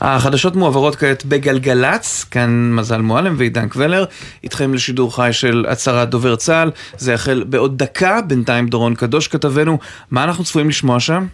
החדשות מועברות כעת בגלגלצ, כאן מזל מועלם ועידן קבלר, איתכם לשידור חי של הצהרת דובר צה"ל, זה יחל בעוד דקה, בינתיים דורון קדוש כתבנו, מה אנחנו צפויים לשמוע שם?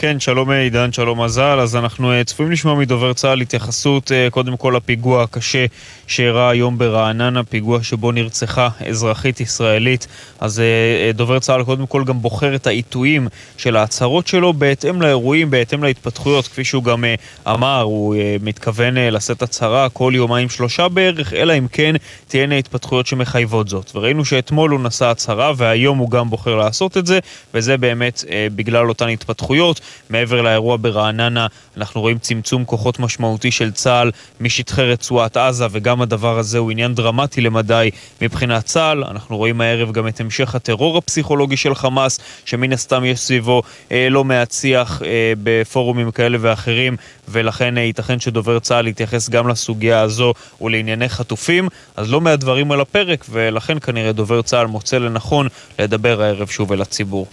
כן, שלום עידן, שלום מזל. אז אנחנו אה, צפויים לשמוע מדובר צה"ל התייחסות אה, קודם כל לפיגוע הקשה שאירע היום ברעננה, פיגוע שבו נרצחה אזרחית ישראלית. אז אה, דובר צה"ל קודם כל גם בוחר את העיתויים של ההצהרות שלו בהתאם לאירועים, בהתאם להתפתחויות, כפי שהוא גם אמר, הוא מתכוון לשאת הצהרה כל יומיים שלושה בערך, אלא אם כן תהיינה התפתחויות שמחייבות זאת. וראינו שאתמול הוא נשא הצהרה והיום הוא גם בוחר לעשות את זה, וזה באמת בגלל אותן התפתחויות. מעבר לאירוע ברעננה, אנחנו רואים צמצום כוחות משמעותי של צה"ל משטחי רצועת עזה, וגם הדבר הזה הוא עניין דרמטי למדי מבחינת צה"ל. אנחנו רואים הערב גם את המשך הטרור הפסיכולוגי של חמאס, שמן הסתם יש סביבו אה, לא מעט שיח אה, בפורומים כאלה ואחרים, ולכן אה, ייתכן שדובר צה"ל יתייחס גם לסוגיה הזו ולענייני חטופים. אז לא מעט דברים על הפרק, ולכן כנראה דובר צה"ל מוצא לנכון לדבר הערב שוב אל הציבור.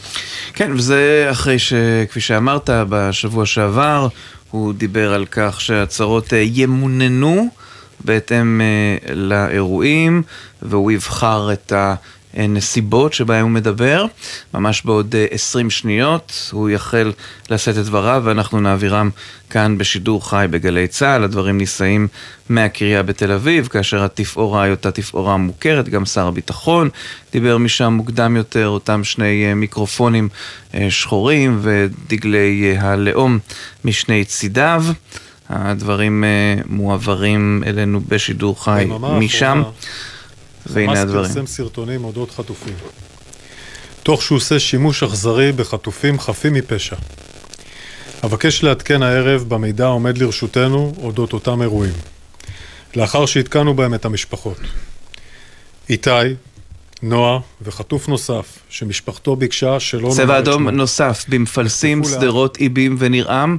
כן, וזה אחרי שכפי שאמרתי, אמרת בשבוע שעבר, הוא דיבר על כך שהצהרות אה, ימוננו בהתאם אה, לאירועים, והוא יבחר את ה... נסיבות שבהן הוא מדבר. ממש בעוד 20 אה, שניות הוא יחל לשאת את דבריו ואנחנו נעבירם כאן בשידור חי בגלי צה"ל. הדברים נישאים מהקריה בתל אביב, כאשר התפאורה היא אותה תפאורה מוכרת, גם שר הביטחון דיבר משם מוקדם יותר, אותם שני אה, מיקרופונים אה, שחורים ודגלי הלאום משני צידיו. הדברים מועברים אלינו בשידור חי משם. והנה הדברים. חמאס פרסם סרטונים אודות חטופים. תוך שהוא עושה שימוש אכזרי בחטופים חפים מפשע. אבקש לעדכן הערב במידע העומד לרשותנו אודות אותם אירועים. לאחר שעדכנו בהם את המשפחות. איתי, נועה וחטוף נוסף שמשפחתו ביקשה שלא... צבע אדום נוסף במפלסים, שדרות, איבים ונרעם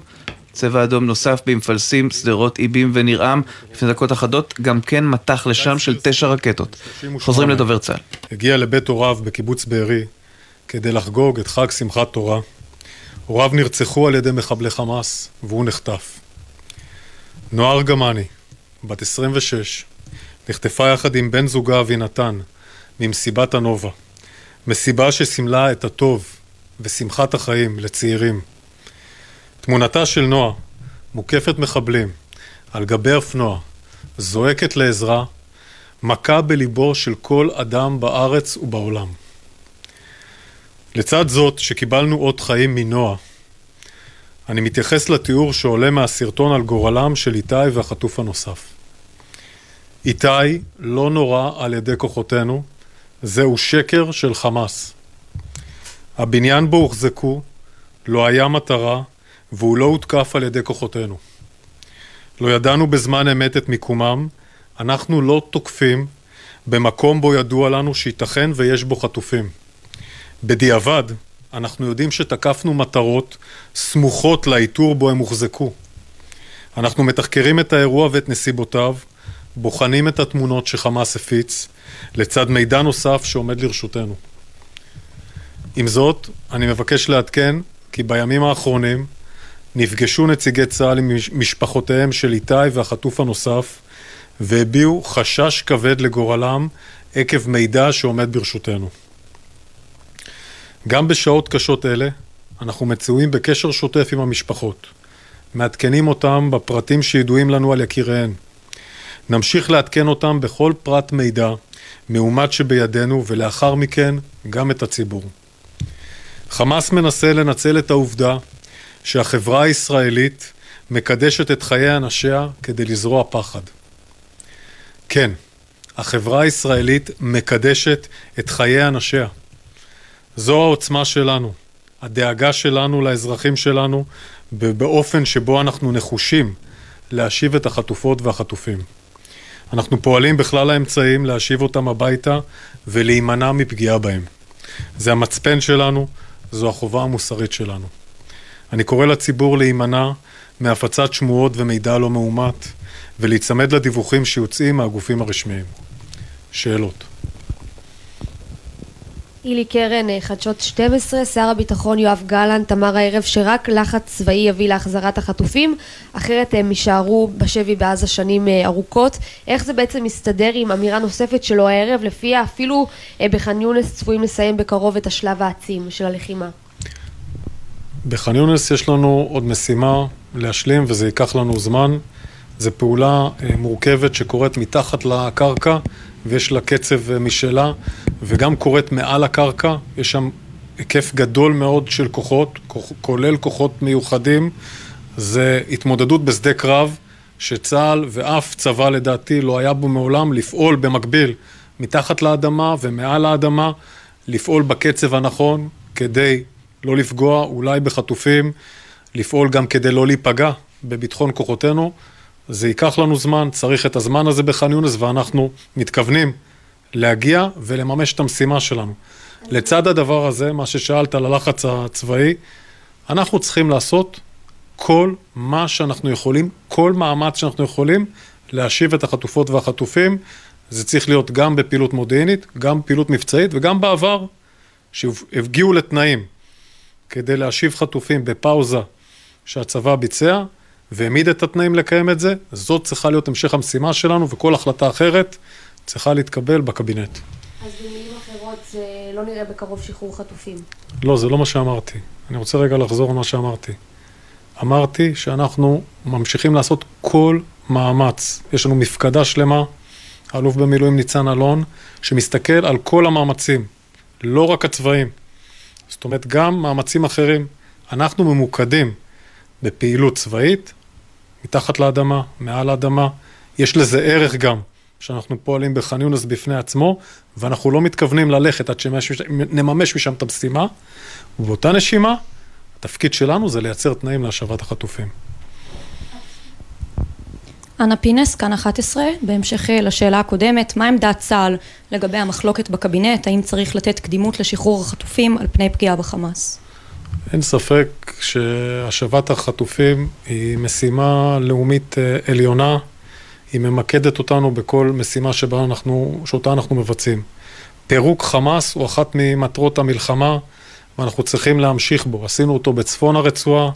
צבע אדום נוסף במפלסים, שדרות, איבים ונרעם. לפני דקות אחדות גם כן מטח לשם של תשע רקטות. חוזרים לדובר צה"ל. הגיע לבית הוריו בקיבוץ בארי כדי לחגוג את חג שמחת תורה. הוריו נרצחו על ידי מחבלי חמאס והוא נחטף. נועה ארגמני, בת 26, נחטפה יחד עם בן זוגה אבינתן ממסיבת הנובה. מסיבה שסימלה את הטוב ושמחת החיים לצעירים. תמונתה של נועה, מוקפת מחבלים, על גבי אופנוע, זועקת לעזרה, מכה בליבו של כל אדם בארץ ובעולם. לצד זאת, שקיבלנו אות חיים מנועה, אני מתייחס לתיאור שעולה מהסרטון על גורלם של איתי והחטוף הנוסף. איתי לא נורא על ידי כוחותינו, זהו שקר של חמאס. הבניין בו הוחזקו, לא היה מטרה, והוא לא הותקף על ידי כוחותינו. לא ידענו בזמן אמת את מיקומם, אנחנו לא תוקפים במקום בו ידוע לנו שייתכן ויש בו חטופים. בדיעבד, אנחנו יודעים שתקפנו מטרות סמוכות לאיתור בו הם הוחזקו. אנחנו מתחקרים את האירוע ואת נסיבותיו, בוחנים את התמונות שחמאס הפיץ, לצד מידע נוסף שעומד לרשותנו. עם זאת, אני מבקש לעדכן כי בימים האחרונים נפגשו נציגי צה"ל עם משפחותיהם של איתי והחטוף הנוסף והביעו חשש כבד לגורלם עקב מידע שעומד ברשותנו. גם בשעות קשות אלה אנחנו מצויים בקשר שוטף עם המשפחות, מעדכנים אותם בפרטים שידועים לנו על יקיריהן. נמשיך לעדכן אותם בכל פרט מידע מאומת שבידינו ולאחר מכן גם את הציבור. חמאס מנסה לנצל את העובדה שהחברה הישראלית מקדשת את חיי אנשיה כדי לזרוע פחד. כן, החברה הישראלית מקדשת את חיי אנשיה. זו העוצמה שלנו, הדאגה שלנו לאזרחים שלנו, באופן שבו אנחנו נחושים להשיב את החטופות והחטופים. אנחנו פועלים בכלל האמצעים להשיב אותם הביתה ולהימנע מפגיעה בהם. זה המצפן שלנו, זו החובה המוסרית שלנו. אני קורא לציבור להימנע מהפצת שמועות ומידע לא מאומת ולהיצמד לדיווחים שיוצאים מהגופים הרשמיים. שאלות. הילי קרן, חדשות 12, שר הביטחון יואב גלנט אמר הערב שרק לחץ צבאי יביא להחזרת החטופים, אחרת הם יישארו בשבי בעזה שנים אה, ארוכות. איך זה בעצם מסתדר עם אמירה נוספת שלו הערב, לפיה אפילו אה, בח'אן יונס צפויים לסיים בקרוב את השלב העצים של הלחימה? בח'אן יונס יש לנו עוד משימה להשלים וזה ייקח לנו זמן. זו פעולה מורכבת שקורית מתחת לקרקע ויש לה קצב משלה, וגם קורית מעל הקרקע, יש שם היקף גדול מאוד של כוחות, כולל כוחות מיוחדים. זה התמודדות בשדה קרב, שצה"ל ואף צבא לדעתי לא היה בו מעולם לפעול במקביל מתחת לאדמה ומעל האדמה, לפעול בקצב הנכון כדי לא לפגוע אולי בחטופים, לפעול גם כדי לא להיפגע בביטחון כוחותינו. זה ייקח לנו זמן, צריך את הזמן הזה בח'אן יונס ואנחנו מתכוונים להגיע ולממש את המשימה שלנו. לצד הדבר הזה, מה ששאלת על הלחץ הצבאי, אנחנו צריכים לעשות כל מה שאנחנו יכולים, כל מאמץ שאנחנו יכולים להשיב את החטופות והחטופים. זה צריך להיות גם בפעילות מודיעינית, גם בפעילות מבצעית וגם בעבר, שהגיעו לתנאים כדי להשיב חטופים בפאוזה שהצבא ביצע, והעמיד את התנאים לקיים את זה, זאת צריכה להיות המשך המשימה שלנו, וכל החלטה אחרת צריכה להתקבל בקבינט. אז במילים אחרות, זה לא נראה בקרוב שחרור חטופים. לא, זה לא מה שאמרתי. אני רוצה רגע לחזור על מה שאמרתי. אמרתי שאנחנו ממשיכים לעשות כל מאמץ. יש לנו מפקדה שלמה, אלוף במילואים ניצן אלון, שמסתכל על כל המאמצים, לא רק הצבאיים. זאת אומרת, גם מאמצים אחרים. אנחנו ממוקדים בפעילות צבאית, מתחת לאדמה, מעל האדמה. יש לזה ערך גם, שאנחנו פועלים בח'אן יונס בפני עצמו, ואנחנו לא מתכוונים ללכת עד שנממש משם את המשימה, ובאותה נשימה, התפקיד שלנו זה לייצר תנאים להשבת החטופים. אנה פינס, כאן 11, בהמשך לשאלה הקודמת, מה עמדת צה"ל לגבי המחלוקת בקבינט, האם צריך לתת קדימות לשחרור החטופים על פני פגיעה בחמאס? אין ספק שהשבת החטופים היא משימה לאומית אה, עליונה, היא ממקדת אותנו בכל משימה שבה אנחנו, שאותה אנחנו מבצעים. פירוק חמאס הוא אחת ממטרות המלחמה ואנחנו צריכים להמשיך בו. עשינו אותו בצפון הרצועה,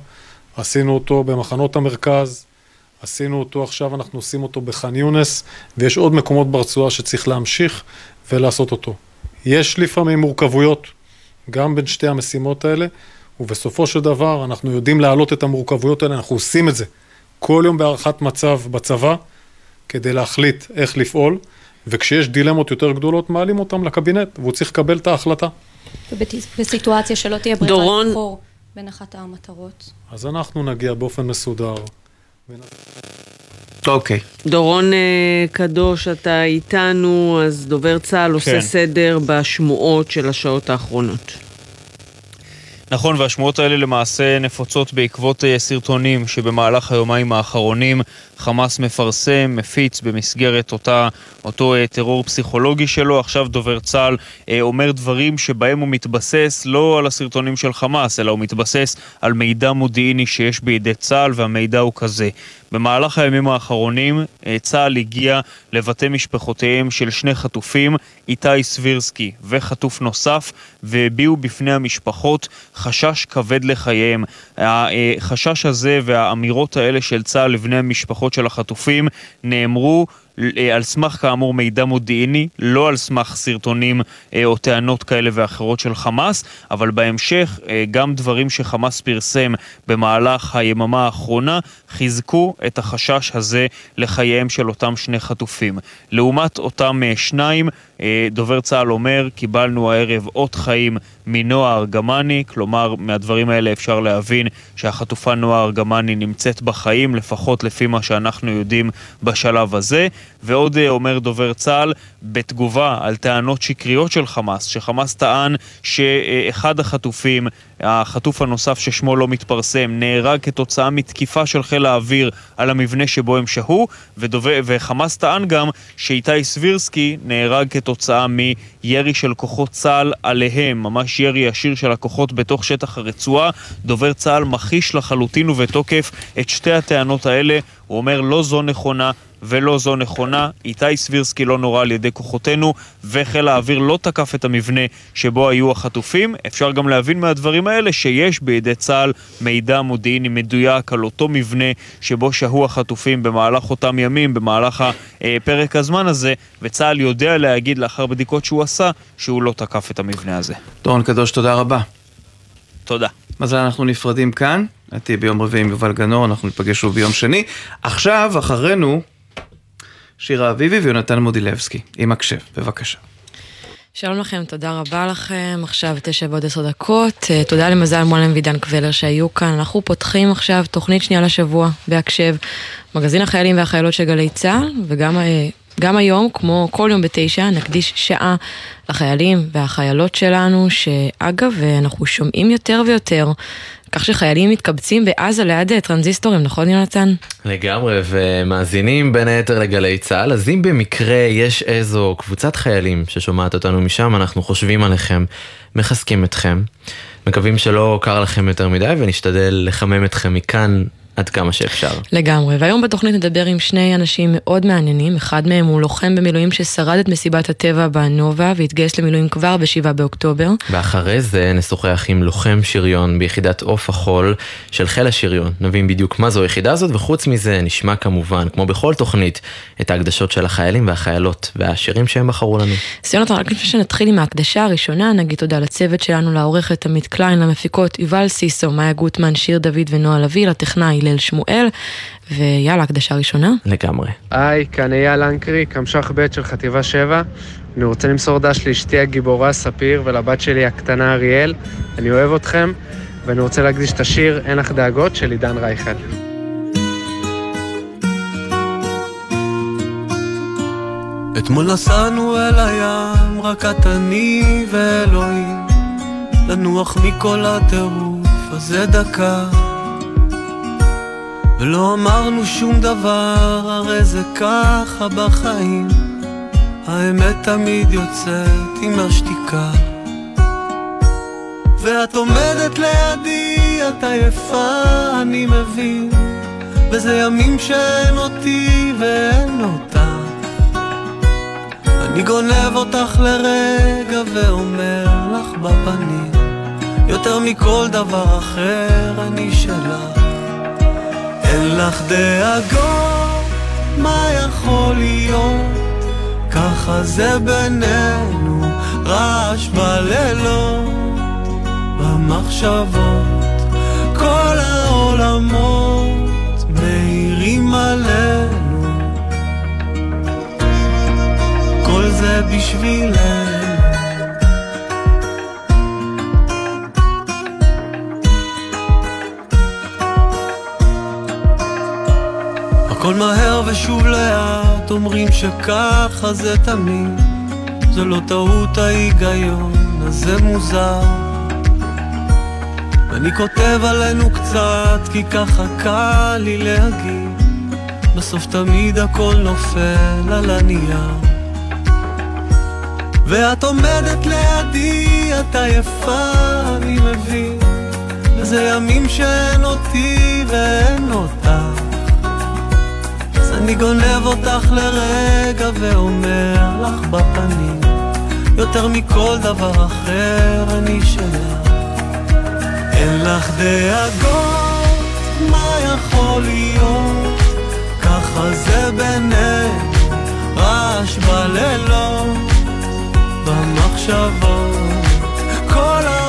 עשינו אותו במחנות המרכז, עשינו אותו עכשיו, אנחנו עושים אותו בח'אן יונס, ויש עוד מקומות ברצועה שצריך להמשיך ולעשות אותו. יש לפעמים מורכבויות, גם בין שתי המשימות האלה, ובסופו של דבר אנחנו יודעים להעלות את המורכבויות האלה, אנחנו עושים את זה כל יום בהערכת מצב בצבא, כדי להחליט איך לפעול, וכשיש דילמות יותר גדולות, מעלים אותם לקבינט, והוא צריך לקבל את ההחלטה. ובסיטואציה שלא תהיה ברירה דורון... לבחור בין אחת המטרות. אז אנחנו נגיע באופן מסודר. אוקיי. Okay. דורון אה, קדוש, אתה איתנו, אז דובר צה"ל עושה כן. סדר בשמועות של השעות האחרונות. נכון, והשמועות האלה למעשה נפוצות בעקבות אה, סרטונים שבמהלך היומיים האחרונים חמאס מפרסם, מפיץ במסגרת אותה, אותו אה, טרור פסיכולוגי שלו. עכשיו דובר צה"ל אה, אומר דברים שבהם הוא מתבסס לא על הסרטונים של חמאס, אלא הוא מתבסס על מידע מודיעיני שיש בידי צה"ל, והמידע הוא כזה. במהלך הימים האחרונים אה, צה"ל הגיע לבתי משפחותיהם של שני חטופים, איתי סבירסקי וחטוף נוסף, והביעו בפני המשפחות חשש כבד לחייהם. החשש הזה והאמירות האלה של צה"ל לבני המשפחות של החטופים נאמרו על סמך כאמור מידע מודיעיני, לא על סמך סרטונים אה, או טענות כאלה ואחרות של חמאס, אבל בהמשך אה, גם דברים שחמאס פרסם במהלך היממה האחרונה חיזקו את החשש הזה לחייהם של אותם שני חטופים. לעומת אותם שניים, דובר צה"ל אומר, קיבלנו הערב אות חיים מנועה ארגמני, כלומר מהדברים האלה אפשר להבין שהחטופה נועה ארגמני נמצאת בחיים, לפחות לפי מה שאנחנו יודעים בשלב הזה. ועוד אה, אומר דובר צה"ל, בתגובה על טענות שקריות של חמאס, שחמאס טען שאחד החטופים, החטוף הנוסף ששמו לא מתפרסם, נהרג כתוצאה מתקיפה של חיל האוויר על המבנה שבו הם שהו, ודובר, וחמאס טען גם שאיתי סבירסקי נהרג כתוצאה מירי של כוחות צה"ל עליהם, ממש ירי ישיר של הכוחות בתוך שטח הרצועה. דובר צה"ל מכחיש לחלוטין ובתוקף את שתי הטענות האלה. הוא אומר לא זו נכונה, ולא זו נכונה. איתי סבירסקי לא נורה על ידי כוחותינו, וחיל האוויר לא תקף את המבנה שבו היו החטופים. אפשר גם להבין מהדברים האלה שיש בידי צה"ל מידע מודיעיני מדויק על אותו מבנה שבו שהו החטופים במהלך אותם ימים, במהלך הפרק הזמן הזה, וצה"ל יודע להגיד לאחר בדיקות שהוא עשה, שהוא לא תקף את המבנה הזה. דורון קדוש, תודה רבה. תודה. מזל אנחנו נפרדים כאן, הייתי ביום רביעי עם יובל גנור, אנחנו ניפגש שוב ביום שני. עכשיו, אחרינו, שירה אביבי ויונתן מודילבסקי, עם הקשב, בבקשה. שלום לכם, תודה רבה לכם. עכשיו תשע ועוד עשר דקות. אה, תודה למזל מועלם ועידן קבלר שהיו כאן. אנחנו פותחים עכשיו תוכנית שנייה לשבוע, בהקשב, מגזין החיילים והחיילות של גלי צה"ל, וגם אה, גם היום, כמו כל יום בתשע, נקדיש שעה לחיילים והחיילות שלנו, שאגב, אנחנו שומעים יותר ויותר כך שחיילים מתקבצים בעזה ליד טרנזיסטורים, נכון יונתן? לגמרי, ומאזינים בין היתר לגלי צה"ל, אז אם במקרה יש איזו קבוצת חיילים ששומעת אותנו משם, אנחנו חושבים עליכם, מחזקים אתכם, מקווים שלא קר לכם יותר מדי ונשתדל לחמם אתכם מכאן עד כמה שאפשר. לגמרי, והיום בתוכנית נדבר עם שני אנשים מאוד מעניינים, אחד מהם הוא לוחם במילואים ששרד את מסיבת הטבע בנובה והתגייס למילואים כבר ב-7 באוקטובר. ואחרי זה נשוחח עם לוחם שריון ביחידת עוף החול של חיל השריון. נבין בדיוק מה זו היחידה הזאת, וחוץ מזה נשמע כמובן, כמו בכל תוכנית, את ההקדשות של החיילים והחיילות והשירים שהם בחרו לנו. סיונתן, רק לפני שנתחיל עם ההקדשה הראשונה, נגיד תודה לצוות שלנו, לעורכת עמית קליין, למפיקות יובל סיסו, מאיה גוטמן, שיר דוד ונועה לביא, לטכנאי הלל שמואל, ויאללה, הקדשה ראשונה. לגמרי. היי, כאן אייל לנקרי, קמש"ח ב' של חטיבה 7. אני רוצה למסור דש לאשתי הגיבורה ספיר ולבת שלי הקטנה אריאל. אני אוהב אתכם, ואני רוצה להקדיש את השיר "אין לך דאגות" של עידן רייכל. אתמול נסענו אל הים, רק את אני ואלוהים, לנוח מכל הטירוף הזה דקה. ולא אמרנו שום דבר, הרי זה ככה בחיים. האמת תמיד יוצאת עם השתיקה. ואת עומדת לידי, את עייפה, אני מבין. וזה ימים שאין אותי ואין אותך. אני גונב אותך לרגע ואומר לך בפנים, יותר מכל דבר אחר אני שלך. אין לך דאגות, מה יכול להיות? ככה זה בינינו, רעש בלילות, במחשבות, כל העולמות מאירים עלינו. כל זה בשבילנו. הכל מהר ושוב לאט, אומרים שככה זה תמיד. זה לא טעות ההיגיון, אז זה מוזר. אני כותב עלינו קצת, כי ככה קל לי להגיד. בסוף תמיד הכל נופל על הנייר. ואת עומדת לידי, את עייפה, אני מבין. וזה ימים שאין אותי ואין אותך. אני גונב אותך לרגע ואומר לך בפנים יותר מכל דבר אחר אני שלך אין לך דאגות, מה יכול להיות? ככה זה בינינו, רעש בלילות, במחשבות כל העולמות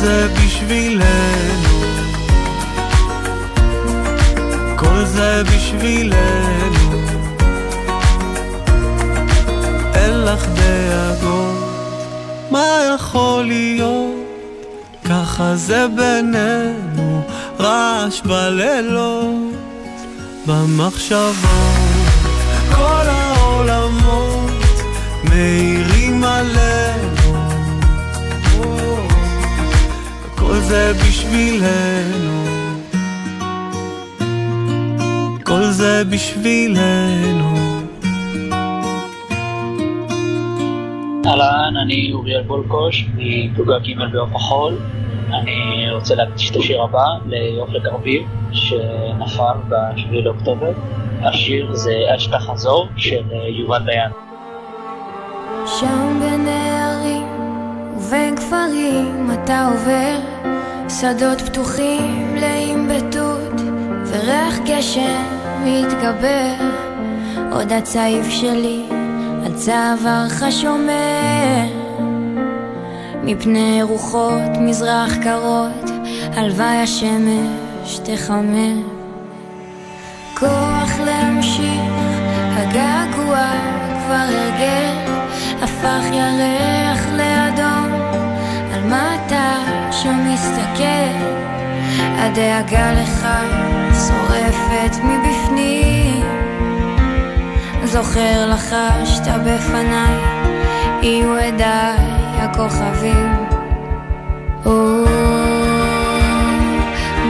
זה בשבילנו, כל זה בשבילנו. אין לך דאגות, מה יכול להיות? ככה זה בינינו, רעש בלילות, במחשבות, כל העולמות מאירים עלינו. כל זה בשבילנו, כל זה בשבילנו. אהלן, אני אוריאל בולקוש, מפלוגה ג' בעוף החול. אני רוצה להקדיש את השיר הבא ליופלק ארביב, שנפל ב-7 לאוקטובר. השיר זה עד שתחזור של יובל דיין. שם הערים ובין כפרים אתה עובר, שדות פתוחים מלאים בתות, וריח גשם מתגבר. עוד הצעיף שלי על צווארך שומר, מפני רוחות מזרח קרות, הלוואי השמש תחמם. כוח להמשיך, הגעגוע כבר הרגל, הפך ירח לאדום, מה אתה שם מסתכל? הדאגה לך שורפת מבפנים, זוכר לחשת בפניי, יהיו עדיי הכוכבים.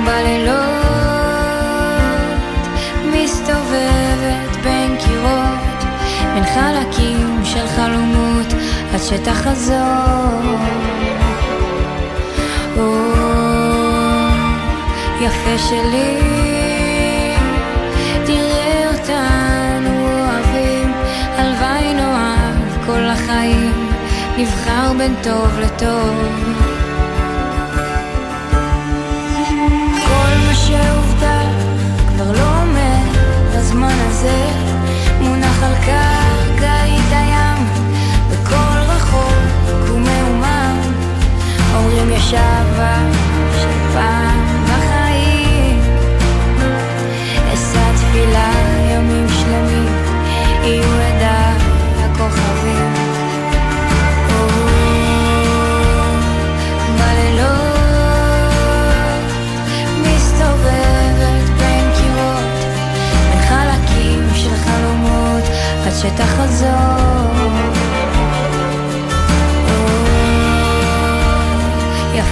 בלילות מסתובבת בין קירות, בין חלקים של חלומות, עד שתחזור. יפה שלי, תראה אותנו אוהבים, הלוואי נאהב כל החיים, נבחר בין טוב לטוב. אומרים יש אהבה של פעם בחיים, אשא תפילה ימים שלמים, יהיו עדיי הכוכבים. בלילות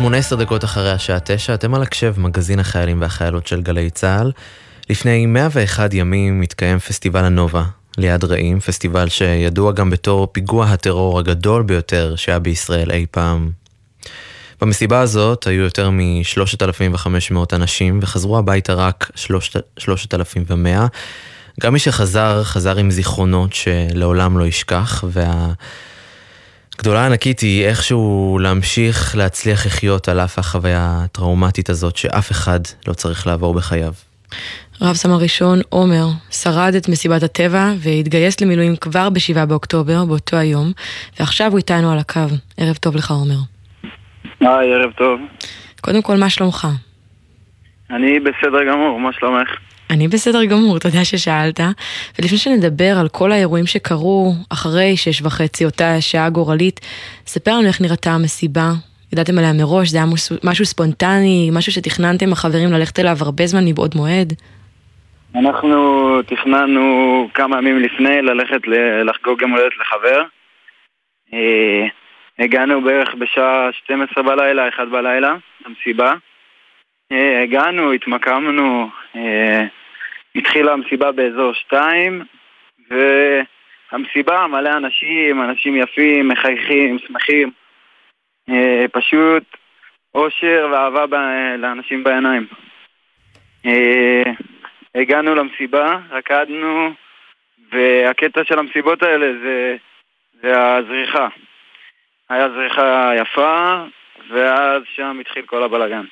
18 דקות אחרי השעה 9, אתם על הקשב, מגזין החיילים והחיילות של גלי צה"ל. לפני 101 ימים מתקיים פסטיבל הנובה ליד רעים, פסטיבל שידוע גם בתור פיגוע הטרור הגדול ביותר שהיה בישראל אי פעם. במסיבה הזאת היו יותר מ-3,500 אנשים וחזרו הביתה רק 3,100. גם מי שחזר, חזר עם זיכרונות שלעולם לא ישכח, וה... גדולה ענקית היא איכשהו להמשיך להצליח לחיות על אף החוויה הטראומטית הזאת שאף אחד לא צריך לעבור בחייו. רב סמל ראשון עומר שרד את מסיבת הטבע והתגייס למילואים כבר ב-7 באוקטובר, באותו היום, ועכשיו הוא איתנו על הקו. ערב טוב לך עומר. היי, ערב טוב. קודם כל, מה שלומך? אני בסדר גמור, מה שלומך? אני בסדר גמור, תודה ששאלת. ולפני שנדבר על כל האירועים שקרו אחרי שש וחצי, אותה שעה גורלית, ספר לנו איך נראתה המסיבה. ידעתם עליה מראש, זה היה משהו ספונטני, משהו שתכננתם החברים ללכת אליו הרבה זמן מבעוד מועד? אנחנו תכננו כמה ימים לפני ללכת לחגוג יום הולדת לחבר. אה, הגענו בערך בשעה 12 בלילה, 1 בלילה, למסיבה. אה, הגענו, התמקמנו, אה, התחילה המסיבה באזור 2, המסיבה, מלא אנשים, אנשים יפים, מחייכים, שמחים. אה, פשוט אושר ואהבה ב- לאנשים בעיניים. אה, הגענו למסיבה, רקדנו, והקטע של המסיבות האלה זה, זה הזריחה. היה זריחה יפה, ואז שם התחיל כל הבלאגן.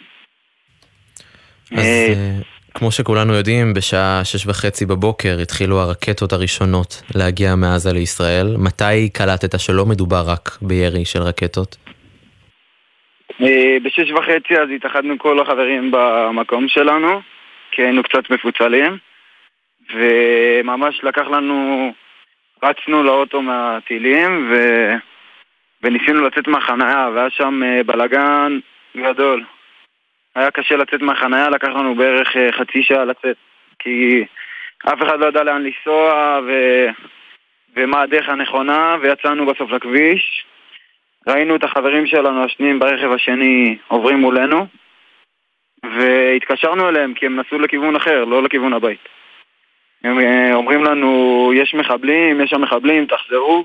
אז אה, כמו שכולנו יודעים, בשעה שש וחצי בבוקר התחילו הרקטות הראשונות להגיע מעזה לישראל. מתי קלטת שלא מדובר רק בירי של רקטות? אה, בשש וחצי אז התאחדנו כל החברים במקום שלנו, כי היינו קצת מפוצלים, וממש לקח לנו, רצנו לאוטו מהטילים, ו... וניסינו לצאת מהחניה, והיה שם אה, בלאגן גדול. היה קשה לצאת מהחניה, לקח לנו בערך אה, חצי שעה לצאת, כי אף אחד לא ידע לאן לנסוע ו... ומה הדרך הנכונה, ויצאנו בסוף לכביש. ראינו את החברים שלנו השניים ברכב השני עוברים מולנו, והתקשרנו אליהם כי הם נסעו לכיוון אחר, לא לכיוון הבית. הם אה, אומרים לנו, יש מחבלים, יש שם מחבלים, תחזרו.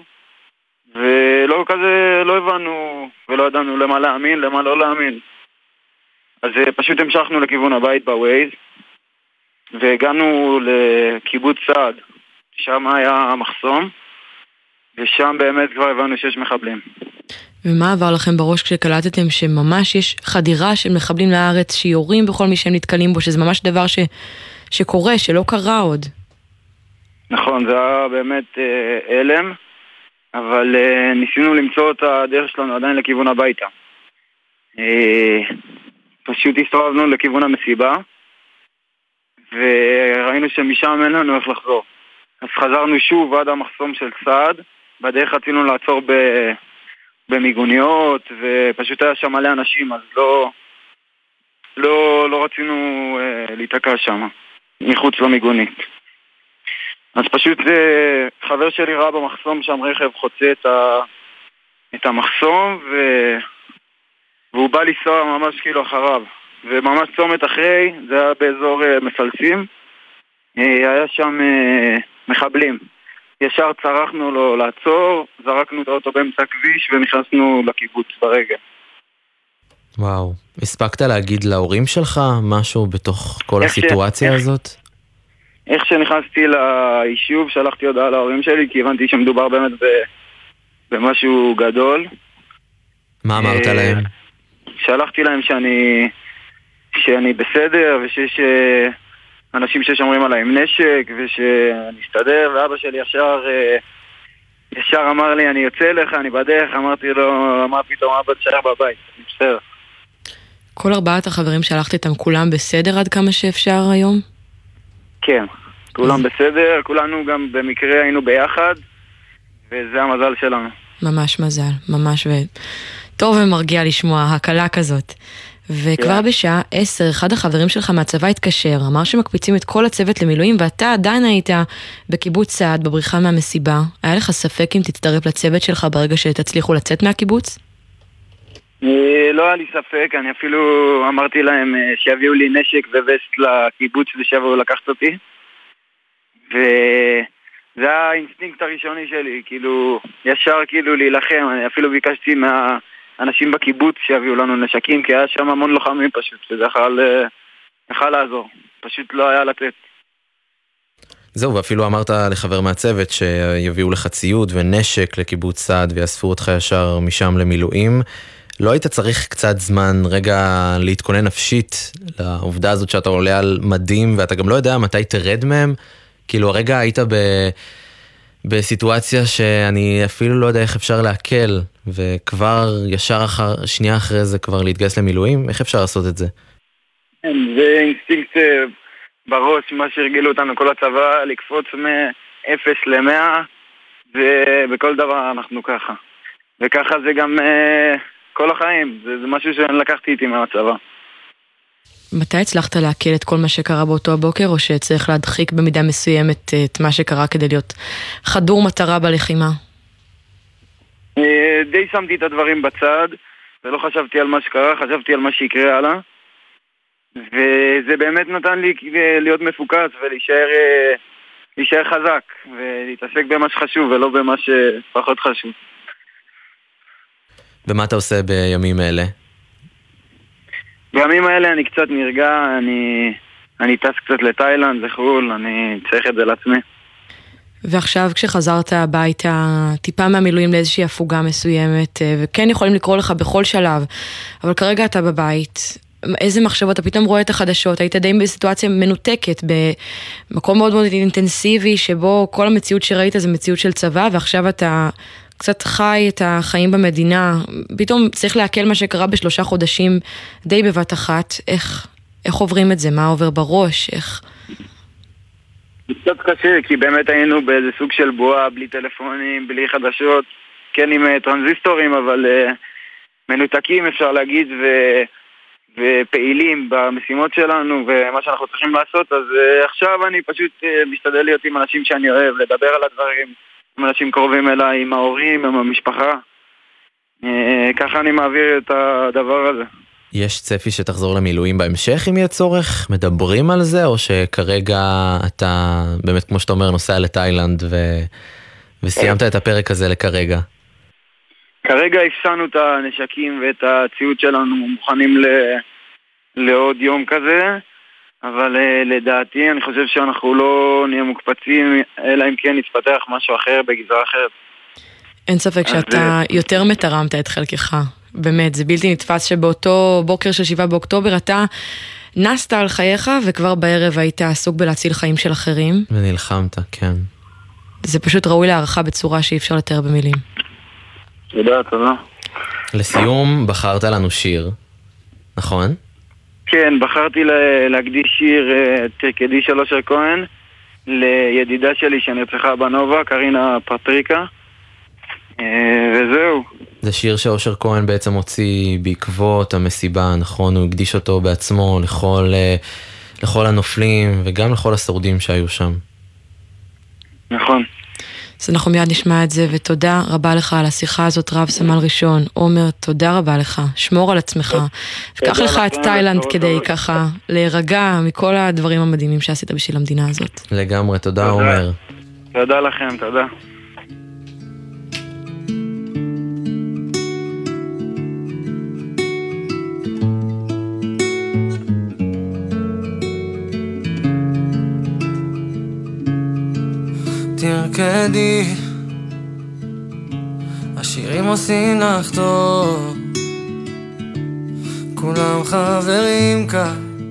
ולא כזה, לא הבנו ולא ידענו למה להאמין, למה לא להאמין. אז אה, פשוט המשכנו לכיוון הבית בווייז, והגענו לקיבוץ סעד, שם היה המחסום, ושם באמת כבר הבנו שיש מחבלים. ומה עבר לכם בראש כשקלטתם שממש יש חדירה של מחבלים לארץ שיורים בכל מי שהם נתקלים בו, שזה ממש דבר ש... שקורה, שלא קרה עוד. נכון, זה היה באמת אה, הלם, אבל אה, ניסינו למצוא את הדרך שלנו עדיין לכיוון הביתה. אה, פשוט הסתובבנו לכיוון המסיבה, וראינו שמשם אין לנו איך לחזור. אז חזרנו שוב עד המחסום של צעד, בדרך רצינו לעצור ב... במיגוניות, ופשוט היה שם מלא אנשים, אז לא, לא, לא רצינו אה, להיתקע שם, מחוץ למיגונית. אז פשוט אה, חבר שלי ראה במחסום שם רכב חוצה את, ה, את המחסום, ו, והוא בא לנסוע ממש כאילו אחריו. וממש צומת אחרי, זה היה באזור אה, מפלסים, אה, היה שם אה, מחבלים. ישר צרחנו לו לעצור, זרקנו את האוטו באמצע הכביש ונכנסנו לקיבוץ ברגע. וואו, הספקת להגיד להורים שלך משהו בתוך כל איך ש- הסיטואציה איך- הזאת? איך שנכנסתי ליישוב שלחתי הודעה להורים שלי כי הבנתי שמדובר באמת ב... במשהו גדול. מה אמרת להם? שלחתי להם שאני, שאני בסדר ושיש אה, אנשים ששומרים עליי עם נשק ושאני אסתדר ואבא שלי ישר, אה, ישר אמר לי אני יוצא אליך, אני בדרך, אמרתי לו מה פתאום אבא תשאר בבית, אני בסדר. כל ארבעת החברים שהלכת איתם כולם בסדר עד כמה שאפשר היום? כן, כולם בסדר, כולנו גם במקרה היינו ביחד וזה המזל שלנו. ממש מזל, ממש ו... טוב ומרגיע לשמוע הקלה כזאת. וכבר כן. בשעה עשר, אחד החברים שלך מהצבא התקשר, אמר שמקפיצים את כל הצוות למילואים, ואתה עדיין היית בקיבוץ סעד, בבריחה מהמסיבה. היה לך ספק אם תצטרף לצוות שלך ברגע שתצליחו לצאת מהקיבוץ? אה, לא היה לי ספק, אני אפילו אמרתי להם אה, שיביאו לי נשק וסט לקיבוץ ושיבואו לקחת אותי. וזה האינסטינקט הראשוני שלי, כאילו, ישר כאילו להילחם, אני אפילו ביקשתי מהאנשים בקיבוץ שיביאו לנו נשקים, כי היה שם המון לוחמים פשוט, שזה יכול, אה, יכול לעזור, פשוט לא היה לתת. זהו, ואפילו אמרת לחבר מהצוות שיביאו לך ציוד ונשק לקיבוץ סעד ויאספו אותך ישר משם למילואים. לא היית צריך קצת זמן רגע להתכונן נפשית לעובדה הזאת שאתה עולה על מדים ואתה גם לא יודע מתי תרד מהם? כאילו הרגע היית ב... בסיטואציה שאני אפילו לא יודע איך אפשר להקל וכבר ישר אחר, שנייה אחרי זה כבר להתגייס למילואים? איך אפשר לעשות את זה? כן, זה אינסטינקט אה, בראש, מה שהרגילו אותנו כל הצבא, לקפוץ מ-0 ל-100, ובכל דבר אנחנו ככה. וככה זה גם אה, כל החיים, זה, זה משהו שאני לקחתי איתי מהצבא. מתי הצלחת לעכל את כל מה שקרה באותו הבוקר, או שצריך להדחיק במידה מסוימת אה, את מה שקרה כדי להיות חדור מטרה בלחימה? אה, די שמתי את הדברים בצד, ולא חשבתי על מה שקרה, חשבתי על מה שיקרה הלאה. וזה באמת נתן לי אה, להיות מפוקס ולהישאר להישאר חזק ולהתעסק במה שחשוב ולא במה שפחות חשוב. ומה אתה עושה בימים אלה? בימים האלה אני קצת נרגע, אני, אני טס קצת לתאילנד, לחו"ל, אני צריך את זה לעצמי. ועכשיו כשחזרת הביתה, טיפה מהמילואים לאיזושהי הפוגה מסוימת, אה, וכן יכולים לקרוא לך בכל שלב, אבל כרגע אתה בבית, איזה מחשבות, אתה פתאום רואה את החדשות, היית די בסיטואציה מנותקת, במקום מאוד מאוד אינטנסיבי, שבו כל המציאות שראית זה מציאות של צבא, ועכשיו אתה קצת חי את החיים במדינה, פתאום צריך לעכל מה שקרה בשלושה חודשים די בבת אחת, איך, איך עוברים את זה, מה עובר בראש, איך... קצת קשה, כי באמת היינו באיזה סוג של בועה, בלי טלפונים, בלי חדשות, כן עם אה, טרנזיסטורים, אבל uh, מנותקים אפשר להגיד, ו... ופעילים במשימות שלנו ומה שאנחנו צריכים לעשות, אז uh, עכשיו אני פשוט uh, משתדל להיות עם אנשים שאני אוהב, לדבר על הדברים, עם אנשים קרובים אליי, עם ההורים, עם המשפחה. Uh, ככה אני מעביר את הדבר הזה. יש צפי שתחזור למילואים בהמשך אם יהיה צורך? מדברים על זה, או שכרגע אתה באמת, כמו שאתה אומר, נוסע לתאילנד ו... וסיימת את הפרק הזה לכרגע? כרגע הפסענו את הנשקים ואת הציוד שלנו מוכנים ל... לעוד יום כזה, אבל uh, לדעתי אני חושב שאנחנו לא נהיה מוקפצים, אלא אם כן יתפתח משהו אחר בגזרה אחרת. אין ספק שאתה יותר מתרמת את חלקך. באמת, זה בלתי נתפס שבאותו בוקר של שבעה באוקטובר אתה נסת על חייך וכבר בערב היית עסוק בלהציל חיים של אחרים. ונלחמת, כן. זה פשוט ראוי להערכה בצורה שאי אפשר לתאר במילים. תודה, תודה. לסיום, בחרת לנו שיר, נכון? כן, בחרתי להקדיש שיר אה, תרקדי של אושר כהן לידידה שלי שנרצחה בנובה, קרינה פטריקה. אה, וזהו. זה שיר שאושר כהן בעצם הוציא בעקבות המסיבה, נכון? הוא הקדיש אותו בעצמו לכל, אה, לכל הנופלים וגם לכל השורדים שהיו שם. נכון. אז אנחנו מיד נשמע את זה, ותודה רבה לך על השיחה הזאת, רב סמל ראשון. עומר, תודה רבה לך. שמור על עצמך. וקח לך את תאילנד כדי ככה להירגע מכל הדברים המדהימים שעשית בשביל המדינה הזאת. לגמרי, תודה עומר. תודה לכם, תודה. תרקדי, השירים עושים לך טוב, כולם חברים כאן,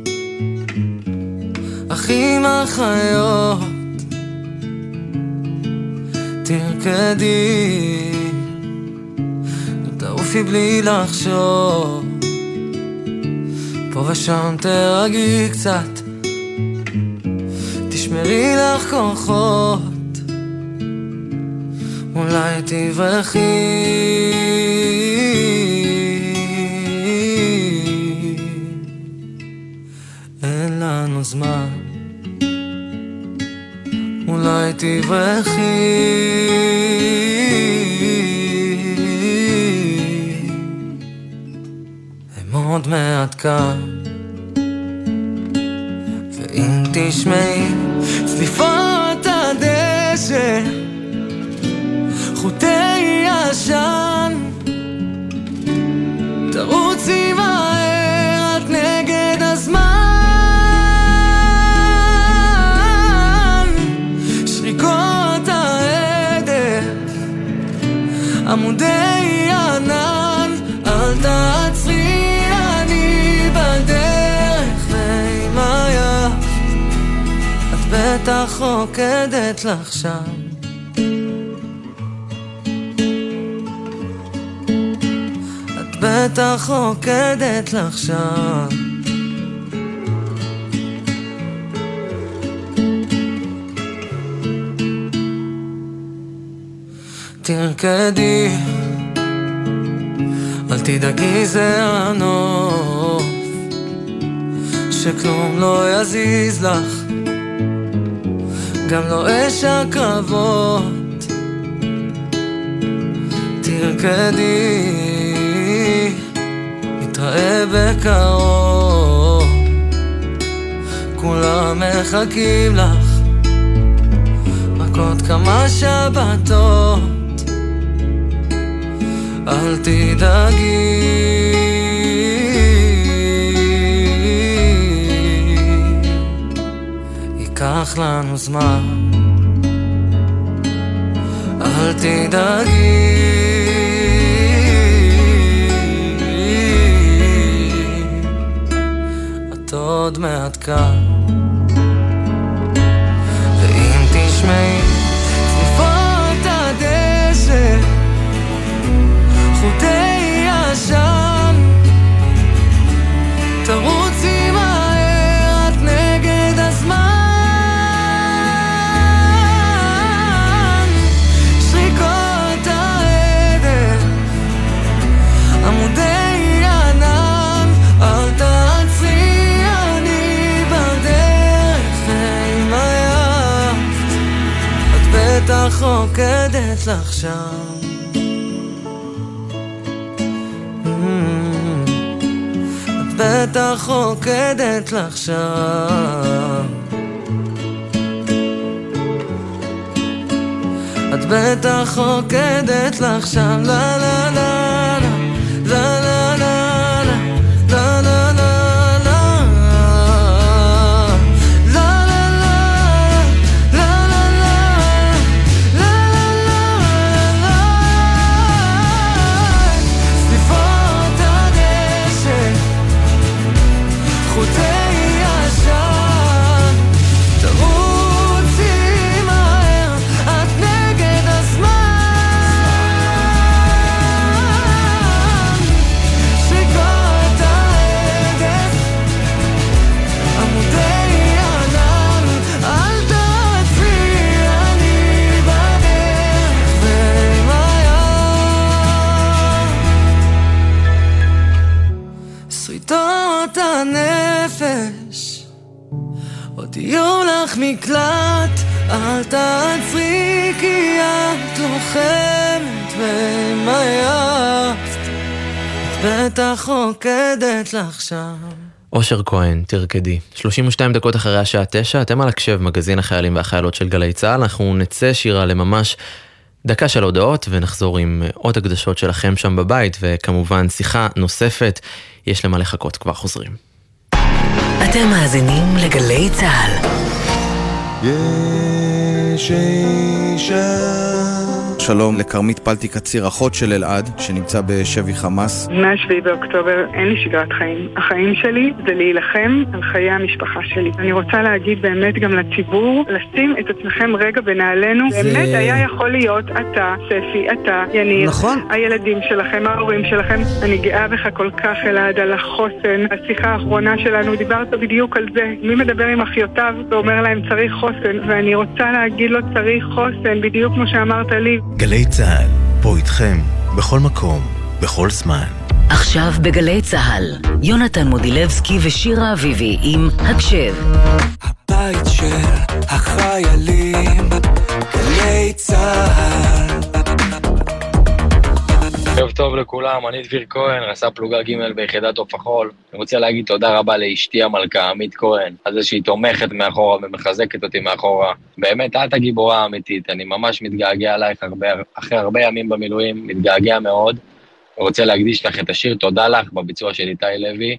אחים אחיות, תרקדי, תעופי בלי לחשוב, פה ושם תרגי קצת, תשמרי לך כוחות. אולי תברחי אין לנו זמן. אולי תברחי הם עוד מעט כאן. ואם תשמעי צליפות הדשא עשן תרוצי מהר את נגד הזמן. שריקות העדר עמודי ענן. אל תעצרי אני בדרך ועם היד את בטח רוקדת לך שם בטח רוקדת לך שם. תרקדי, אל תדאגי זה הנוף שכלום לא יזיז לך. גם לא אש הקרבות. תרקדי נתראה בקרוב. כולם מחכים לך. לחכות כמה שבתות. אל תדאגי. ייקח לנו זמן. אל תדאגי עוד מעט כאן רוקדת לך שם. Mm, את בטח רוקדת לך שם. את בטח רוקדת לך שם. לה לה לה לה לה אל תעצרי כי את לוחמת את בטח רוקדת לך שם. אושר כהן, תרקדי. 32 דקות אחרי השעה 9, אתם על הקשב, מגזין החיילים והחיילות של גלי צה"ל. אנחנו נצא שירה לממש דקה של הודעות ונחזור עם עוד הקדשות שלכם שם בבית, וכמובן שיחה נוספת. יש למה לחכות, כבר חוזרים. אתם מאזינים לגלי צה"ל. 夜水深 שלום לכרמית פלטי קציר, אחות של אלעד, שנמצא בשבי חמאס. מ-7 באוקטובר אין לי שגרת חיים. החיים שלי זה להילחם על חיי המשפחה שלי. אני רוצה להגיד באמת גם לציבור, לשים את עצמכם רגע בנעלינו. זה- באמת היה יכול להיות אתה, ספי, אתה, יניב. נכון. הילדים שלכם, ההורים שלכם. אני גאה בך כל כך, אלעד, על החוסן. השיחה האחרונה שלנו, דיברת בדיוק על זה. מי מדבר עם אחיותיו ואומר להם צריך חוסן, ואני רוצה להגיד לו צריך חוסן, בדיוק כמו שאמרת לי. גלי צה"ל, פה איתכם, בכל מקום, בכל זמן. עכשיו בגלי צה"ל, יונתן מודילבסקי ושירה אביבי עם הקשב. בית של החיילים, גלי צה"ל. ערב טוב לכולם, אני דביר כהן, רס"ר פלוגה ג' ביחידת עוף החול. אני רוצה להגיד תודה רבה לאשתי המלכה, עמית כהן, על זה שהיא תומכת מאחורה ומחזקת אותי מאחורה. באמת, את הגיבורה האמיתית, אני ממש מתגעגע אלייך הרבה, אחרי הרבה ימים במילואים, מתגעגע מאוד. אני רוצה להקדיש לך את השיר תודה לך בביצוע של איתי לוי.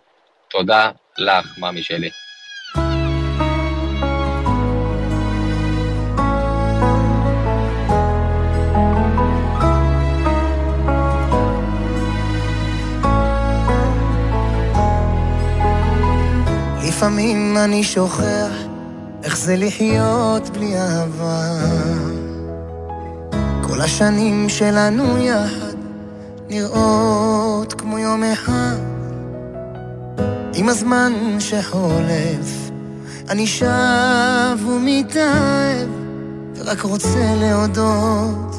תודה לך, מאמי שלי. לפעמים אני שוכח איך זה לחיות בלי אהבה. כל השנים שלנו יחד נראות כמו יום אחד. עם הזמן שחולף, אני שב ומתאהב, ורק רוצה להודות,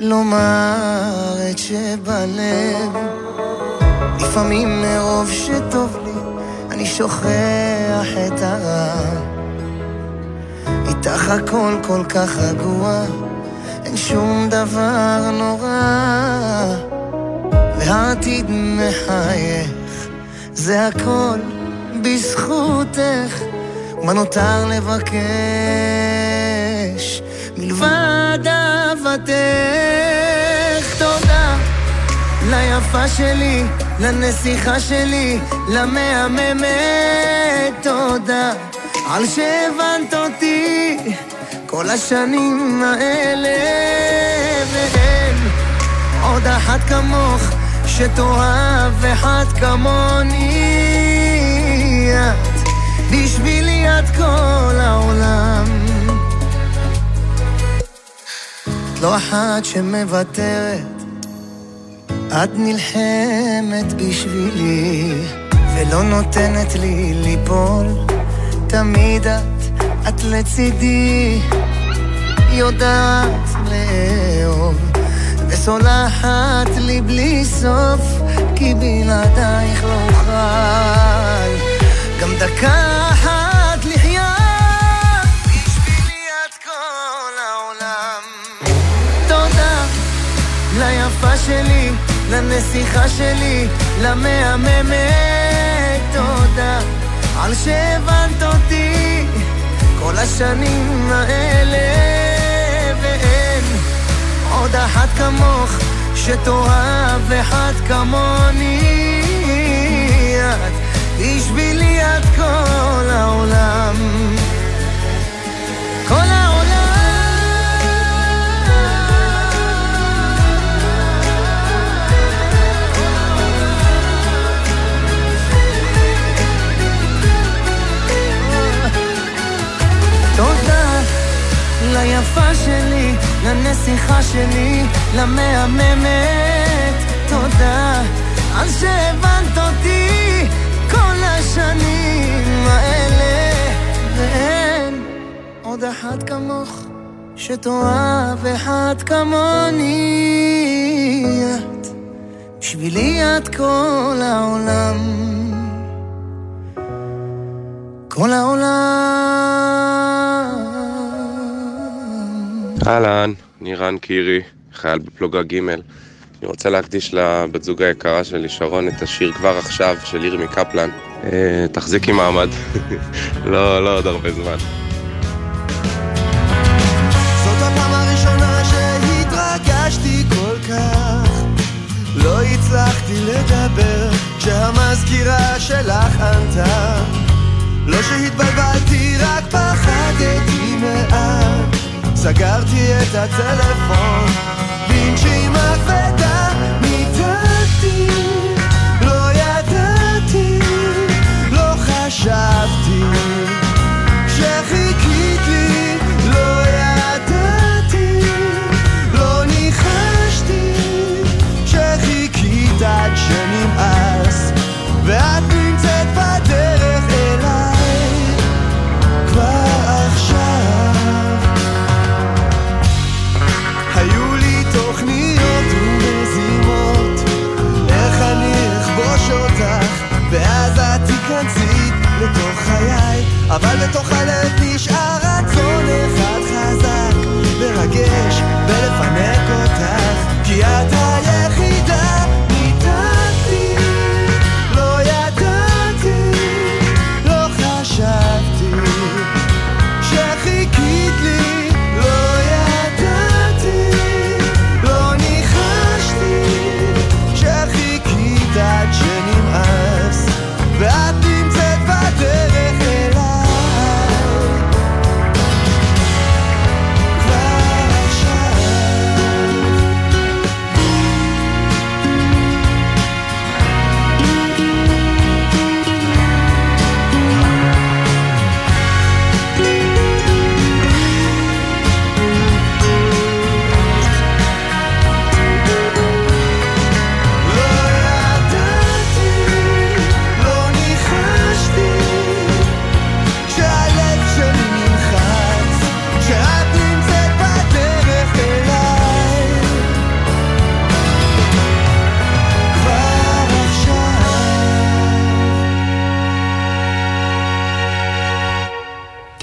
לומר את שבלב. לפעמים מרוב שטוב אני שוכח את הרע. איתך הכל כל כך רגוע, אין שום דבר נורא. והעתיד מחייך, זה הכל בזכותך, מה נותר לבקש? מלבד אהבתך. ליפה שלי, לנסיכה שלי, למהממת. תודה על שהבנת אותי כל השנים האלה, ואין עוד אחת כמוך שתאהב אחד כמוני. את בשבילי את כל העולם. את לא אחת שמוותרת, את נלחמת בשבילי, ולא נותנת לי ליפול. תמיד את, את לצידי, יודעת לאהוב, וסולחת לי בלי סוף, כי בלעדייך לא אוכל גם דקה אחת לחיות, בשבילי את כל העולם. תודה ליפה שלי, לנסיכה שלי, למהממת, תודה על שהבנת אותי כל השנים האלה, ואין עוד אחת כמוך שתאהב אחד כמוני. את בשבילי את כל העולם. כל העולם. ליפה שלי, לנסיכה שלי, למהממת. תודה על שהבנת אותי כל השנים האלה, ואין עוד אחת כמוך שתאהב אחד כמוני. את, בשבילי את כל העולם. כל העולם. אהלן, אני רן קירי, חייל בפלוגה ג'. אני רוצה להקדיש לבת זוג היקרה שלי, שרון, את השיר כבר עכשיו של ירמי קפלן. אה, תחזיקי מעמד. לא, לא עוד הרבה זמן. זאת הפעם הראשונה שהתרגשתי כל כך לא הצלחתי לדבר כשהמזכירה שלך ענתה לא שהתבלבלתי, רק פחדתי מעט סגרתי את הטלפון בנשימה כבדה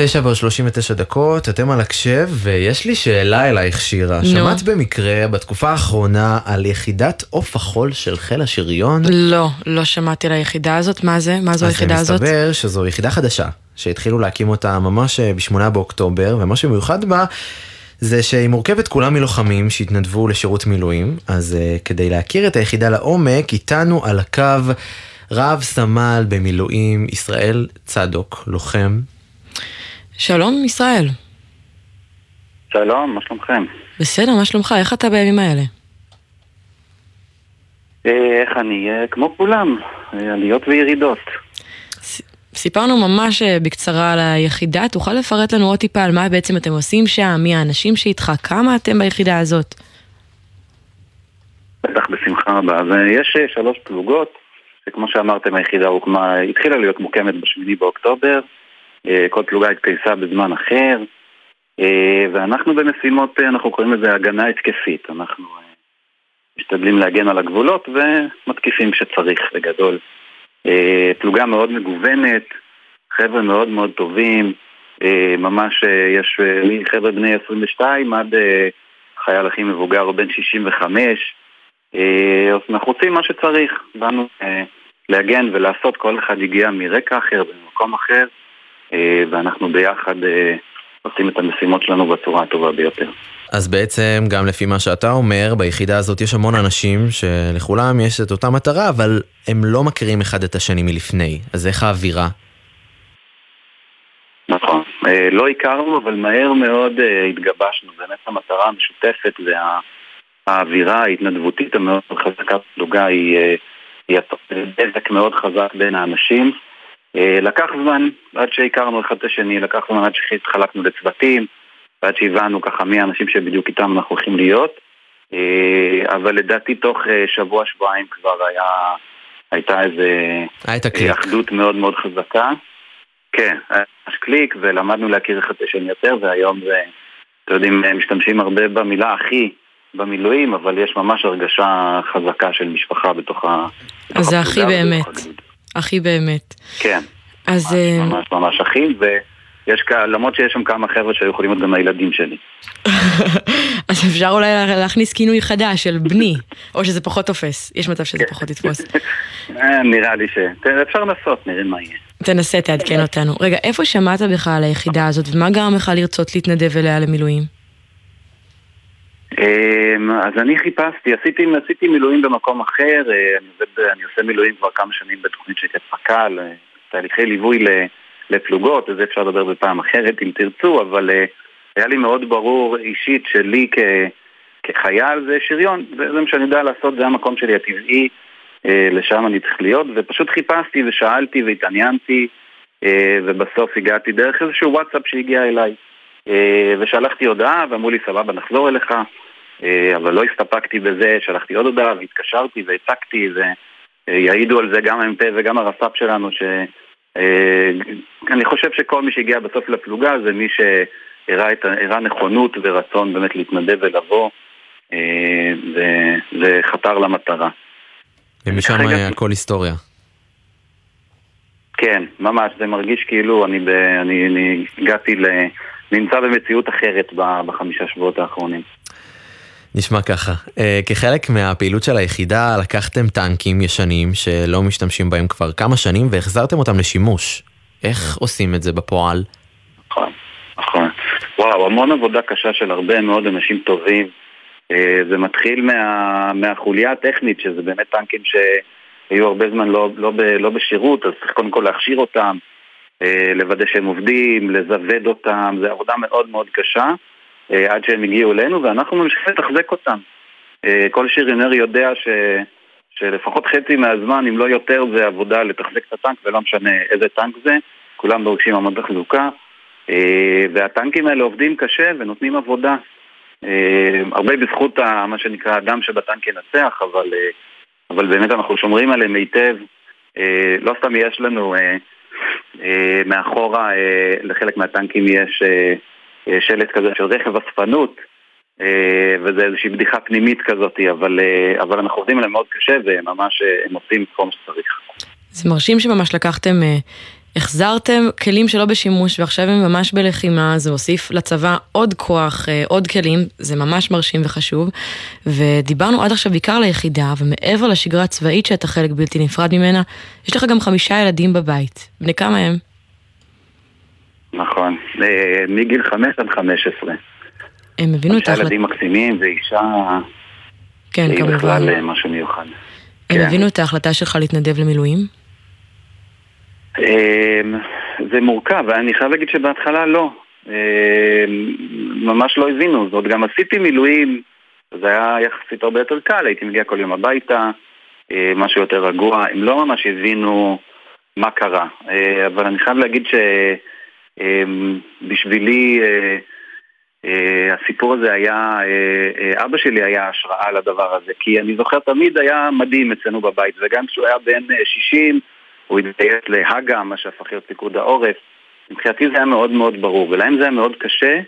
תשע ועוד שלושים ותשע דקות, אתם על הקשב, ויש לי שאלה אלייך, שירה. נו. שמעת במקרה, בתקופה האחרונה, על יחידת עוף החול של חיל השריון? לא, לא שמעתי על היחידה הזאת, מה זה? מה זו היחידה אז הזאת? מסתבר שזו יחידה חדשה, שהתחילו להקים אותה ממש אה, בשמונה באוקטובר, ומה שמיוחד בה זה שהיא מורכבת כולה מלוחמים שהתנדבו לשירות מילואים, אז uh, כדי להכיר את היחידה לעומק, איתנו על הקו רב סמל במילואים ישראל צדוק, לוחם. שלום, ישראל. שלום, מה שלומכם? בסדר, מה שלומך? איך אתה בימים האלה? אה, איך אני? אה, כמו כולם, אה, עליות וירידות. סיפרנו ממש בקצרה על היחידה, תוכל לפרט לנו עוד טיפה על מה בעצם אתם עושים שם, מי האנשים שאיתך, כמה אתם ביחידה הזאת? בטח בשמחה רבה. אז יש שלוש פלוגות, שכמו שאמרתם היחידה הוקמה, התחילה להיות מוקמת בשמיני באוקטובר, כל פלוגה התגייסה בזמן אחר, אה, ואנחנו במשימות, אה, אנחנו קוראים לזה הגנה התקפית. אנחנו אה, משתדלים להגן על הגבולות ומתקיפים כשצריך, בגדול. אה, פלוגה מאוד מגוונת, חבר'ה מאוד מאוד טובים, אה, ממש אה, יש אה, לי חבר'ה בני 22 עד אה, חייל הכי מבוגר הוא בן 65. אה, אז אנחנו עושים מה שצריך, באנו אה, להגן ולעשות, כל אחד הגיע מרקע אחר, במקום אחר, אה, ואנחנו ביחד אה, עושים את המשימות שלנו בצורה הטובה ביותר. אז בעצם, גם לפי מה שאתה אומר, ביחידה הזאת יש המון אנשים שלכולם יש את אותה מטרה, אבל הם לא מכירים אחד את השני מלפני. אז איך האווירה? נכון. אה, לא הכרנו, אבל מהר מאוד אה, התגבשנו. באמת המטרה המשותפת זה ה- האווירה ההתנדבותית המאוד חזקה בפלוגה, היא, אה, היא דבק מאוד חזק בין האנשים. אה, לקח זמן עד שהכרנו אחד את השני, לקח זמן עד שהתחלקנו לצוותים, ועד שהבנו ככה מי האנשים שבדיוק איתם אנחנו הולכים להיות. אה, אבל לדעתי תוך אה, שבוע-שבועיים כבר היה, הייתה איזה הקליק. אחדות מאוד מאוד חזקה. כן, היה ממש קליק, ולמדנו להכיר אחד את השני יותר, והיום זה, אתם יודעים, משתמשים הרבה במילה אחי במילואים, אבל יש ממש הרגשה חזקה של משפחה בתוך ה... אז זה הכי באמת. הכי באמת. כן, אז אה, ממש ממש אחי, ויש כאלה, למרות שיש שם כמה חבר'ה שהיו יכולים להיות גם הילדים שלי. אז אפשר אולי לה- להכניס כינוי חדש של בני, או שזה פחות תופס. יש מצב שזה פחות יתפוס. אה, נראה לי ש... אפשר לנסות, נראה מה יהיה. תנסה, תעדכן אותנו. רגע, איפה שמעת בכלל על היחידה הזאת, ומה גרם לך לרצות להתנדב אליה למילואים? אמ, אז אני חיפשתי, עשיתי, עשיתי מילואים במקום אחר, אה, אני, אני עושה מילואים כבר כמה שנים בתוכנית שנקראת פק"ל, אה, תהליכי ליווי לפלוגות, אז זה אפשר לדבר בפעם אחרת אם תרצו, אבל אה, היה לי מאוד ברור אישית שלי כ, כחייל זה שריון, זה, זה מה שאני יודע לעשות, זה המקום שלי הטבעי, לשם אני צריך להיות, ופשוט חיפשתי ושאלתי והתעניינתי, ובסוף הגעתי דרך איזשהו וואטסאפ שהגיע אליי. ושלחתי הודעה ואמרו לי סבבה נחזור אליך אבל לא הסתפקתי בזה, שלחתי עוד הודעה והתקשרתי והצקתי ויעידו על זה גם המ"פ וגם הרס"פ שלנו שאני חושב שכל מי שהגיע בסוף לפלוגה זה מי שהראה נכונות ורצון באמת להתנדב ולבוא אה, וחתר למטרה. ומשם. אה, הכל היסטוריה. כן, ממש, זה מרגיש כאילו אני, ב, אני, אני הגעתי ל... נמצא במציאות אחרת ב- בחמישה שבועות האחרונים. נשמע ככה, אה, כחלק מהפעילות של היחידה לקחתם טנקים ישנים שלא משתמשים בהם כבר כמה שנים והחזרתם אותם לשימוש. איך עושים את זה בפועל? נכון. וואו, המון עבודה קשה של הרבה מאוד אנשים טובים. אה, זה מתחיל מה, מהחוליה הטכנית, שזה באמת טנקים שהיו הרבה זמן לא, לא, ב, לא בשירות, אז צריך קודם כל להכשיר אותם, אה, לוודא שהם עובדים, לזווד אותם, זו עבודה מאוד מאוד קשה, עד שהם הגיעו אלינו, ואנחנו ממשיכים לתחזק אותם. אה, כל שריונר יודע ש... שלפחות חצי מהזמן, אם לא יותר, זה עבודה לתחזק את הטנק, ולא משנה איזה טנק זה, כולם דורשים המון תחזוקה. אה, והטנקים האלה עובדים קשה ונותנים עבודה. אה, הרבה בזכות ה- מה שנקרא הדם שבטנק ינצח, אבל, אה, אבל באמת אנחנו שומרים עליהם היטב. אה, לא סתם יש לנו אה, אה, מאחורה, אה, לחלק מהטנקים יש אה, אה, שלט כזה של רכב אספנות, אה, וזה איזושהי בדיחה פנימית כזאת, אבל, אה, אבל אנחנו עובדים עליהם מאוד קשה וממש אה, הם עושים כל מה שצריך. זה מרשים שממש לקחתם, אה, החזרתם כלים שלא בשימוש ועכשיו הם ממש בלחימה, זה הוסיף לצבא עוד כוח, אה, עוד כלים, זה ממש מרשים וחשוב. ודיברנו עד עכשיו בעיקר על היחידה, ומעבר לשגרה הצבאית שאתה חלק בלתי נפרד ממנה, יש לך גם חמישה ילדים בבית. בני כמה הם? אה, מגיל 5 עד 15. הם הבינו את חמישה ההחלטה, ילדים מקסימים ואישה, כן, כמובן. בכלל אה, משהו מיוחד. הם כן. הבינו את ההחלטה שלך להתנדב למילואים? אמ, זה מורכב, אני חייב להגיד שבהתחלה לא. אמ, ממש לא הבינו, זאת גם עשיתי מילואים, זה היה יחסית הרבה יותר קל, הייתי מגיע כל יום הביתה, אה, משהו יותר רגוע, הם לא ממש הבינו מה קרה. אה, אבל אני חייב להגיד שבשבילי הסיפור הזה היה, אה, אה, אבא שלי היה השראה לדבר הזה, כי אני זוכר תמיד היה מדהים אצלנו בבית, וגם כשהוא היה בן אה, 60, הוא התגייס להגה, מה שהפך להיות פיקוד העורף. מבחינתי זה היה מאוד מאוד ברור, ולהם זה היה מאוד קשה.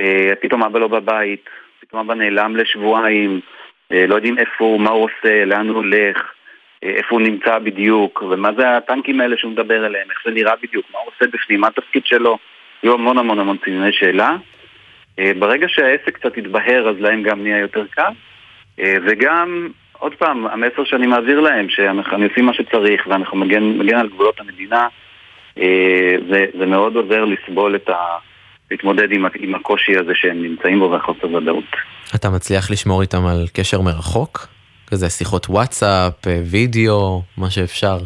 אה, פתאום אבא לא בבית, פתאום אבא נעלם לשבועיים, אה, לא יודעים איפה הוא, מה הוא עושה, לאן הוא הולך, אה, איפה הוא נמצא בדיוק, ומה זה הטנקים האלה שהוא מדבר עליהם, איך זה נראה בדיוק, מה הוא עושה בפנים, מה התפקיד שלו. היו המון המון המון סימני שאלה. אה, ברגע שהעסק קצת התבהר, אז להם גם נהיה יותר קל. אה, וגם, עוד פעם, המסר שאני מעביר להם, שאני עושים מה שצריך ואנחנו מגן, מגן על גבולות המדינה, אה, זה, זה מאוד עוזר לסבול את ה... להתמודד עם, עם הקושי הזה שהם נמצאים בו והחוסר ודאות. אתה מצליח לשמור איתם על קשר מרחוק? כזה שיחות וואטסאפ, אה, וידאו, מה שאפשר.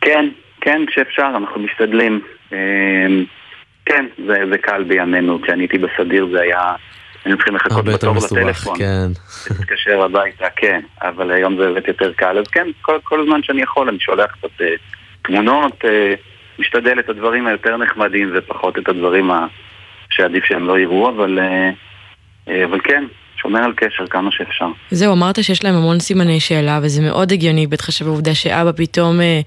כן, כן, כשאפשר, אנחנו משתדלים. אה, כן, זה, זה קל בימינו, כשאני הייתי בסדיר זה היה... היינו צריכים לחכות הרבה יותר בתור מסובך, לטלפון. כן. להתקשר הביתה, כן, אבל היום זה באמת יותר קל, אז כן, כל, כל זמן שאני יכול אני שולח קצת אה, תמונות, אה, משתדל את הדברים היותר נחמדים ופחות את הדברים ה... שעדיף שהם לא יראו, אבל, אבל כן, שומר על קשר כמה שאפשר. זהו, אמרת שיש להם המון סימני שאלה, וזה מאוד הגיוני, בהתחשב בעובדה שאבא פתאום אה,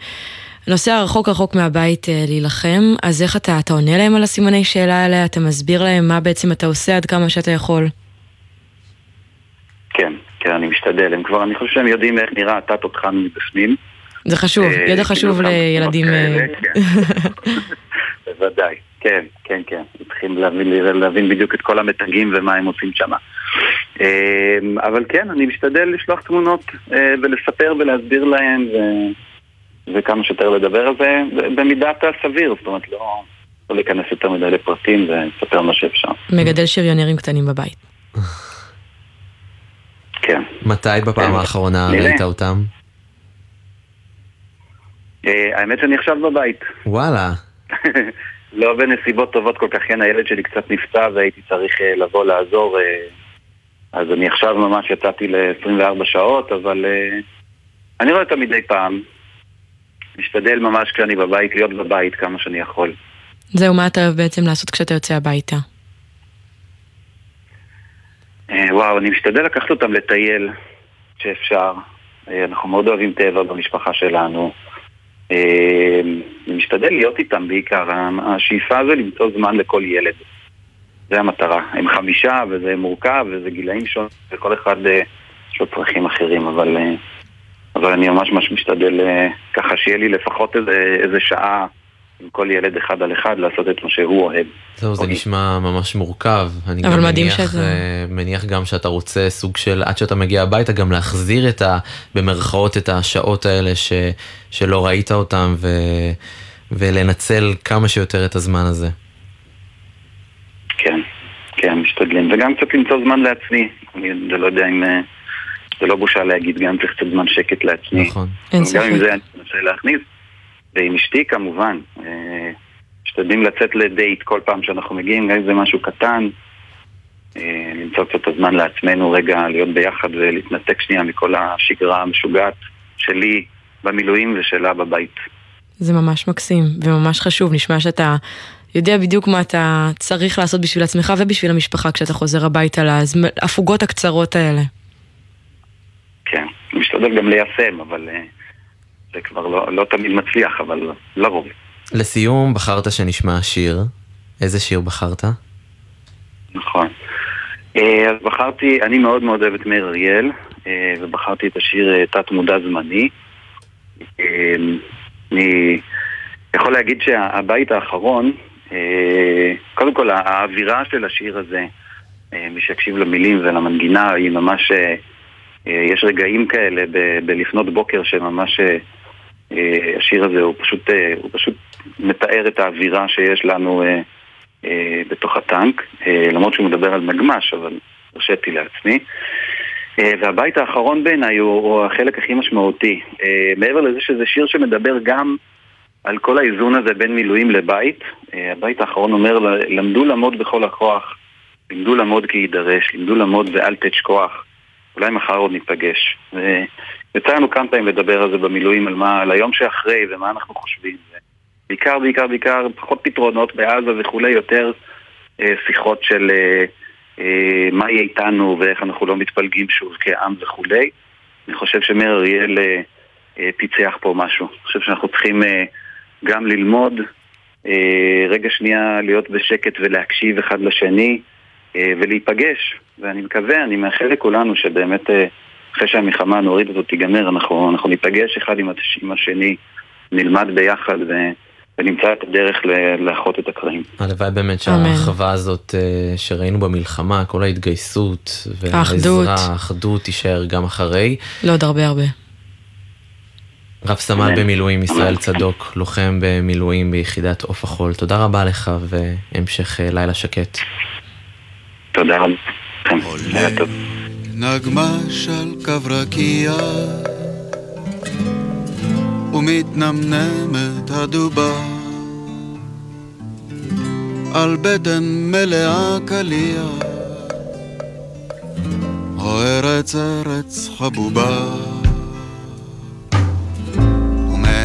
נוסע רחוק רחוק מהבית אה, להילחם, אז איך אתה, אתה עונה להם על הסימני שאלה האלה? אתה מסביר להם מה בעצם אתה עושה עד כמה שאתה יכול? כן, כן, אני משתדל, הם כבר, אני חושב שהם יודעים איך נראה התת-תותחן מבפנים. זה חשוב, אה, ידע חשוב כאילו, לילדים... אה, כן. בוודאי, כן, כן, כן. צריכים להבין, להבין בדיוק את כל המתגים ומה הם עושים שם. אבל כן, אני משתדל לשלוח תמונות אה, ולספר ולהסביר להם ו... וכמה שיותר לדבר על זה במידת הסביר, זאת אומרת לא, לא להיכנס יותר מדי לפרטים ולספר מה שאפשר. מגדל שריונרים קטנים בבית. כן. מתי בפעם האחרונה נראה. ראית אותם? אה, האמת שאני עכשיו בבית. וואלה. לא בנסיבות טובות כל כך, כן, הילד שלי קצת נפצע והייתי צריך אה, לבוא לעזור, אז אני עכשיו ממש יצאתי ל-24 שעות, אבל אה, אני רואה אותה מדי פעם. משתדל ממש כשאני בבית, להיות בבית כמה שאני יכול. זהו, מה אתה אוהב בעצם לעשות כשאתה יוצא הביתה? אה, וואו, אני משתדל לקחת אותם לטייל כשאפשר. אה, אנחנו מאוד אוהבים טבע במשפחה שלנו. אני משתדל להיות איתם בעיקר. השאיפה זה למצוא זמן לכל ילד. זה המטרה. הם חמישה וזה מורכב וזה גילאים שונים וכל אחד אה, יש לו צרכים אחרים, אבל, אה, אבל אני ממש ממש משתדל אה, ככה שיהיה לי לפחות איזה, איזה שעה עם כל ילד אחד על אחד לעשות את מה שהוא אוהב. זהו, זה נשמע ממש מורכב. אני אבל גם מדהים מניח, אה, מניח גם שאתה רוצה סוג של, עד שאתה מגיע הביתה, גם להחזיר את ה... במרכאות את השעות האלה ש, שלא ראית אותם, ו, ולנצל כמה שיותר את הזמן הזה. כן, כן, משתדלים. וגם קצת למצוא זמן לעצמי. אני זה לא יודע אם... אה, זה לא בושה להגיד, גם צריך קצת זמן שקט לעצמי. נכון. אין גם ספק. עם זה אני מנסה להכניס. ועם אשתי כמובן. אה, משתדלים לצאת לדייט כל פעם שאנחנו מגיעים, גם אם זה משהו קטן. אה, למצוא קצת הזמן לעצמנו רגע, להיות ביחד ולהתנתק שנייה מכל השגרה המשוגעת שלי במילואים ושלה בבית. זה ממש מקסים וממש חשוב, נשמע שאתה יודע בדיוק מה אתה צריך לעשות בשביל עצמך ובשביל המשפחה כשאתה חוזר הביתה להפוגות הקצרות האלה. כן, אני משתדל גם ליישם, אבל אה, זה כבר לא, לא תמיד מצליח, אבל לרוב. לסיום, בחרת שנשמע שיר. איזה שיר בחרת? נכון. אה, אז בחרתי, אני מאוד מאוד אוהב את מאיר אריאל, אה, ובחרתי את השיר תת מודע זמני. אני יכול להגיד שהבית האחרון, קודם כל האווירה של השיר הזה, אה, מי שיקשיב למילים ולמנגינה, היא ממש, אה, אה, יש רגעים כאלה ב- בלפנות בוקר שממש אה, אה, השיר הזה הוא פשוט, אה, הוא פשוט מתאר את האווירה שיש לנו אה, אה, בתוך הטנק, אה, למרות שהוא מדבר על נגמ"ש, אבל הרשיתי לעצמי. אה, והבית האחרון בעיניי הוא, הוא החלק הכי משמעותי. אה, מעבר לזה שזה שיר שמדבר גם על כל האיזון הזה בין מילואים לבית, אה, הבית האחרון אומר, למדו לעמוד בכל הכוח, לימדו לעמוד כי יידרש, לימדו לעמוד ואל תשכוח, אולי מחר עוד ניפגש. יצא לנו כמה פעמים לדבר על זה במילואים, על, מה, על היום שאחרי ומה אנחנו חושבים. בעיקר, בעיקר, בעיקר, פחות פתרונות בעזה וכולי, יותר אה, שיחות של אה, מה יהיה איתנו ואיך אנחנו לא מתפלגים שוב כעם וכולי. אני חושב שמאיר אריאל פיצח פה משהו. אני חושב שאנחנו צריכים גם ללמוד, אה, רגע שנייה להיות בשקט ולהקשיב אחד לשני אה, ולהיפגש. ואני מקווה, אני מאחל לכולנו שבאמת... אה, אחרי שהמלחמה הנוראית הזאת תיגמר, אנחנו, אנחנו ניפגש אחד עם, הש- עם השני, נלמד ביחד ו, ונמצא את הדרך לאחות את הקרעים. הלוואי באמת שהאחווה הזאת שראינו במלחמה, כל ההתגייסות. והעזרה, האחדות תישאר גם אחרי. לעוד הרבה הרבה. רב סמל. במילואים ישראל צדוק, לוחם במילואים ביחידת עוף החול, תודה רבה לך והמשך אה, לילה שקט. תודה רבה. נגמש על קו רקיע ומתנמנמת הדובה על בטן מלאה קליע או ארץ ארץ חבובה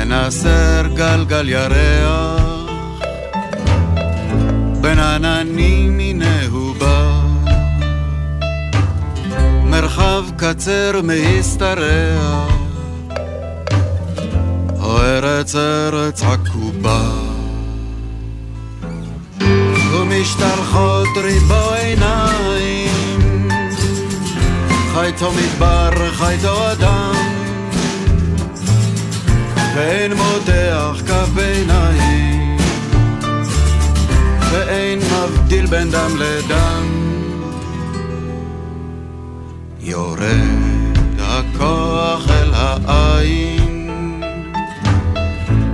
ומנסר גלגל ירח בין עננים הנה בא. מרחב קצר מהשתרע או ארץ ארץ עקובה. ומשתלחות ריבו עיניים חייתו מדבר, חייתו אדם ואין מותח כף ביניים ואין מבדיל בין דם לדם. יורד הכוח אל העין.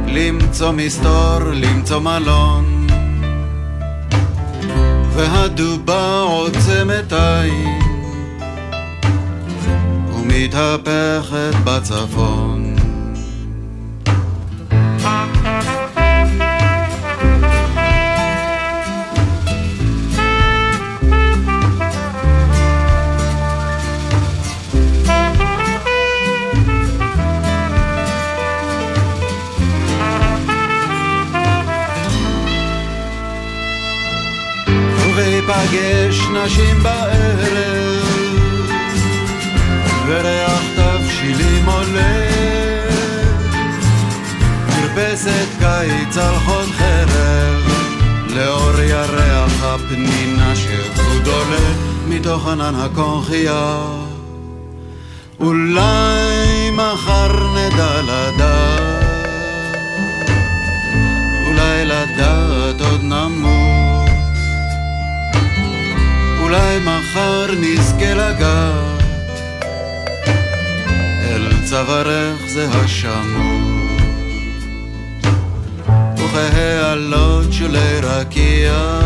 למצוא מסתור, למצוא מלון. והדובה עוצמת עין ומתהפכת בצפון ובהיפגש נשים בערב וריח מרפסת קיץ על חוד חרב. לאור ירח הפנינה שחוד עולה מתוך ענן הקונכייה. אולי מחר נדע לדעת אולי לדעת עוד נמות. אולי מחר נזכה לגעת אל צווארך זה השמות וכהעלות שולי רקיע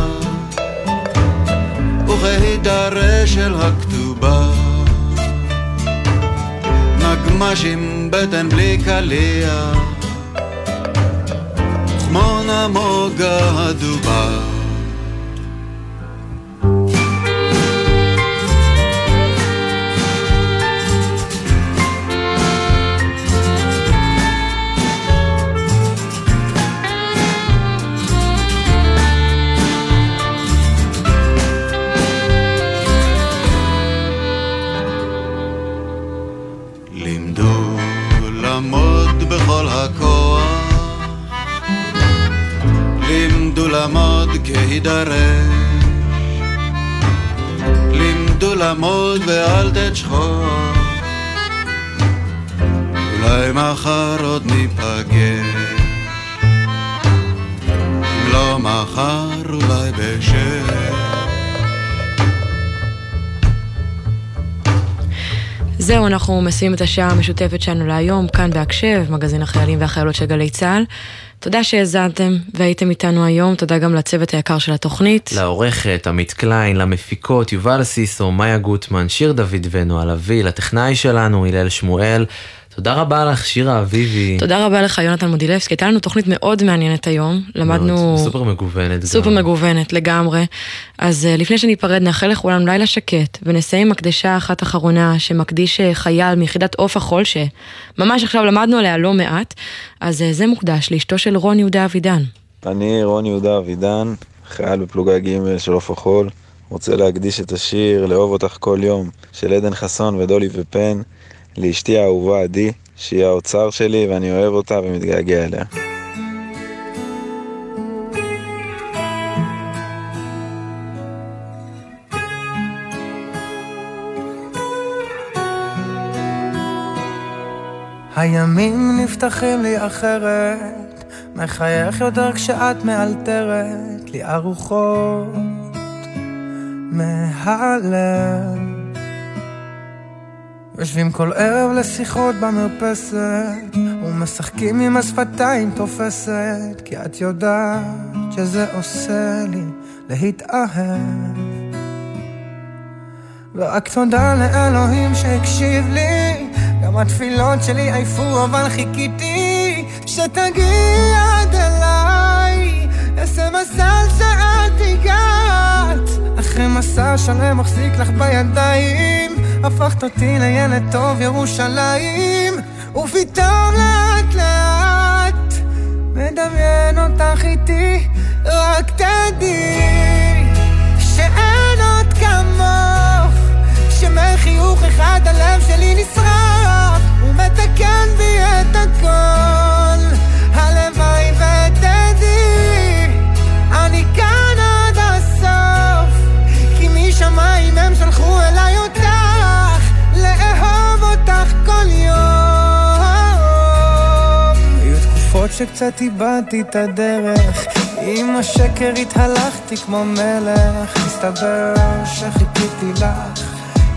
וכהידרה של הכתובה. נגמש עם בטן בלי קליע כמו נמוגה הדובה לעמוד כהידרש, לימדו לעמוד ואל תשכוח, אולי מחר עוד ניפגש, לא מחר אולי בשש. זהו, אנחנו מסיימים את השעה המשותפת שלנו להיום, כאן בהקשב, מגזין החיילים והחיילות של גלי צה"ל. תודה שהאזנתם והייתם איתנו היום, תודה גם לצוות היקר של התוכנית. לעורכת, עמית קליין, למפיקות, יובל סיסו, מאיה גוטמן, שיר דוד ונועה לביא, לטכנאי שלנו, הלל שמואל. תודה רבה לך, שירה אביבי. תודה רבה לך, יונתן מודילבסקי. הייתה לנו תוכנית מאוד מעניינת היום. למדנו... סופר מגוונת. סופר גם. מגוונת, לגמרי. אז אה, לפני שניפרד, נאחל לכולם לילה שקט, ונסיים עם הקדשה אחת אחרונה שמקדיש אה, חייל מיחידת עוף החול, שממש עכשיו למדנו עליה לא מעט. אז uh, זה מוקדש לאשתו של רון יהודה אבידן. אני רון יהודה אבידן, חייל בפלוגה ג' של עוף החול. רוצה להקדיש את השיר לאהוב אותך כל יום של עדן חסון ודולי ופן. לאשתי האהובה עדי, שהיא האוצר שלי ואני אוהב אותה ומתגעגע אליה. הימים נפתחים לי אחרת, מחייך יותר כשאת מאלתרת לי ארוחות מהלב. יושבים כל ערב לשיחות במרפסת ומשחקים עם השפתיים תופסת כי את יודעת שזה עושה לי להתאהב. ורק תודה לאלוהים שהקשיב לי גם התפילות שלי עייפו אבל חיכיתי שתגיעי עד אליי. איזה מזל שאת הגעת אחרי מסע שלם מחזיק לך בידיים הפכת אותי לילד טוב ירושלים. ופתאום לאט לאט מדמיין אותך איתי שקצת איבדתי את הדרך. עם השקר התהלכתי כמו מלך. מסתבר שחיכיתי לך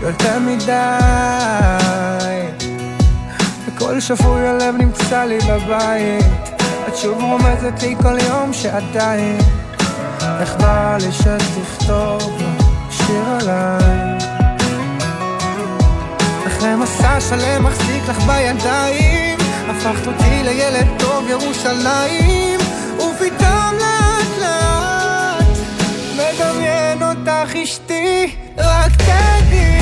יותר מדי. וכל שפוי הלב נמצא לי בבית. את שוב רומזת לי כל יום שעדיין איך בא לי שתכתוב שיר עליי. אחרי מסע שלם מחזיק לך בידיים הפכת אותי לילד טוב ירושלים ופתאום לאט לאט מדמיין אותך אשתי רק תדעי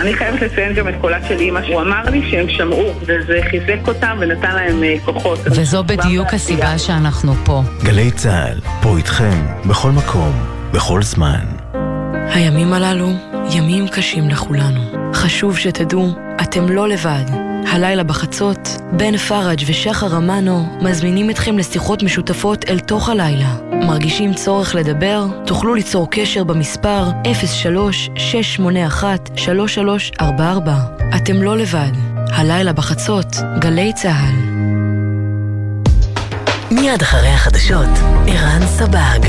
אני חייבת לציין גם את קולה של אימא, הוא אמר לי שהם שמעו, וזה חיזק אותם ונתן להם אה, כוחות. וזו בדיוק הסיבה שאנחנו פה. גלי צה"ל, פה איתכם, בכל מקום, בכל זמן. הימים הללו ימים קשים לכולנו. חשוב שתדעו, אתם לא לבד. הלילה בחצות, בן פראג' ושחר אמנו מזמינים אתכם לשיחות משותפות אל תוך הלילה. מרגישים צורך לדבר? תוכלו ליצור קשר במספר 03-681-3344. אתם לא לבד. הלילה בחצות, גלי צה"ל. מיד אחרי החדשות, ערן סבג.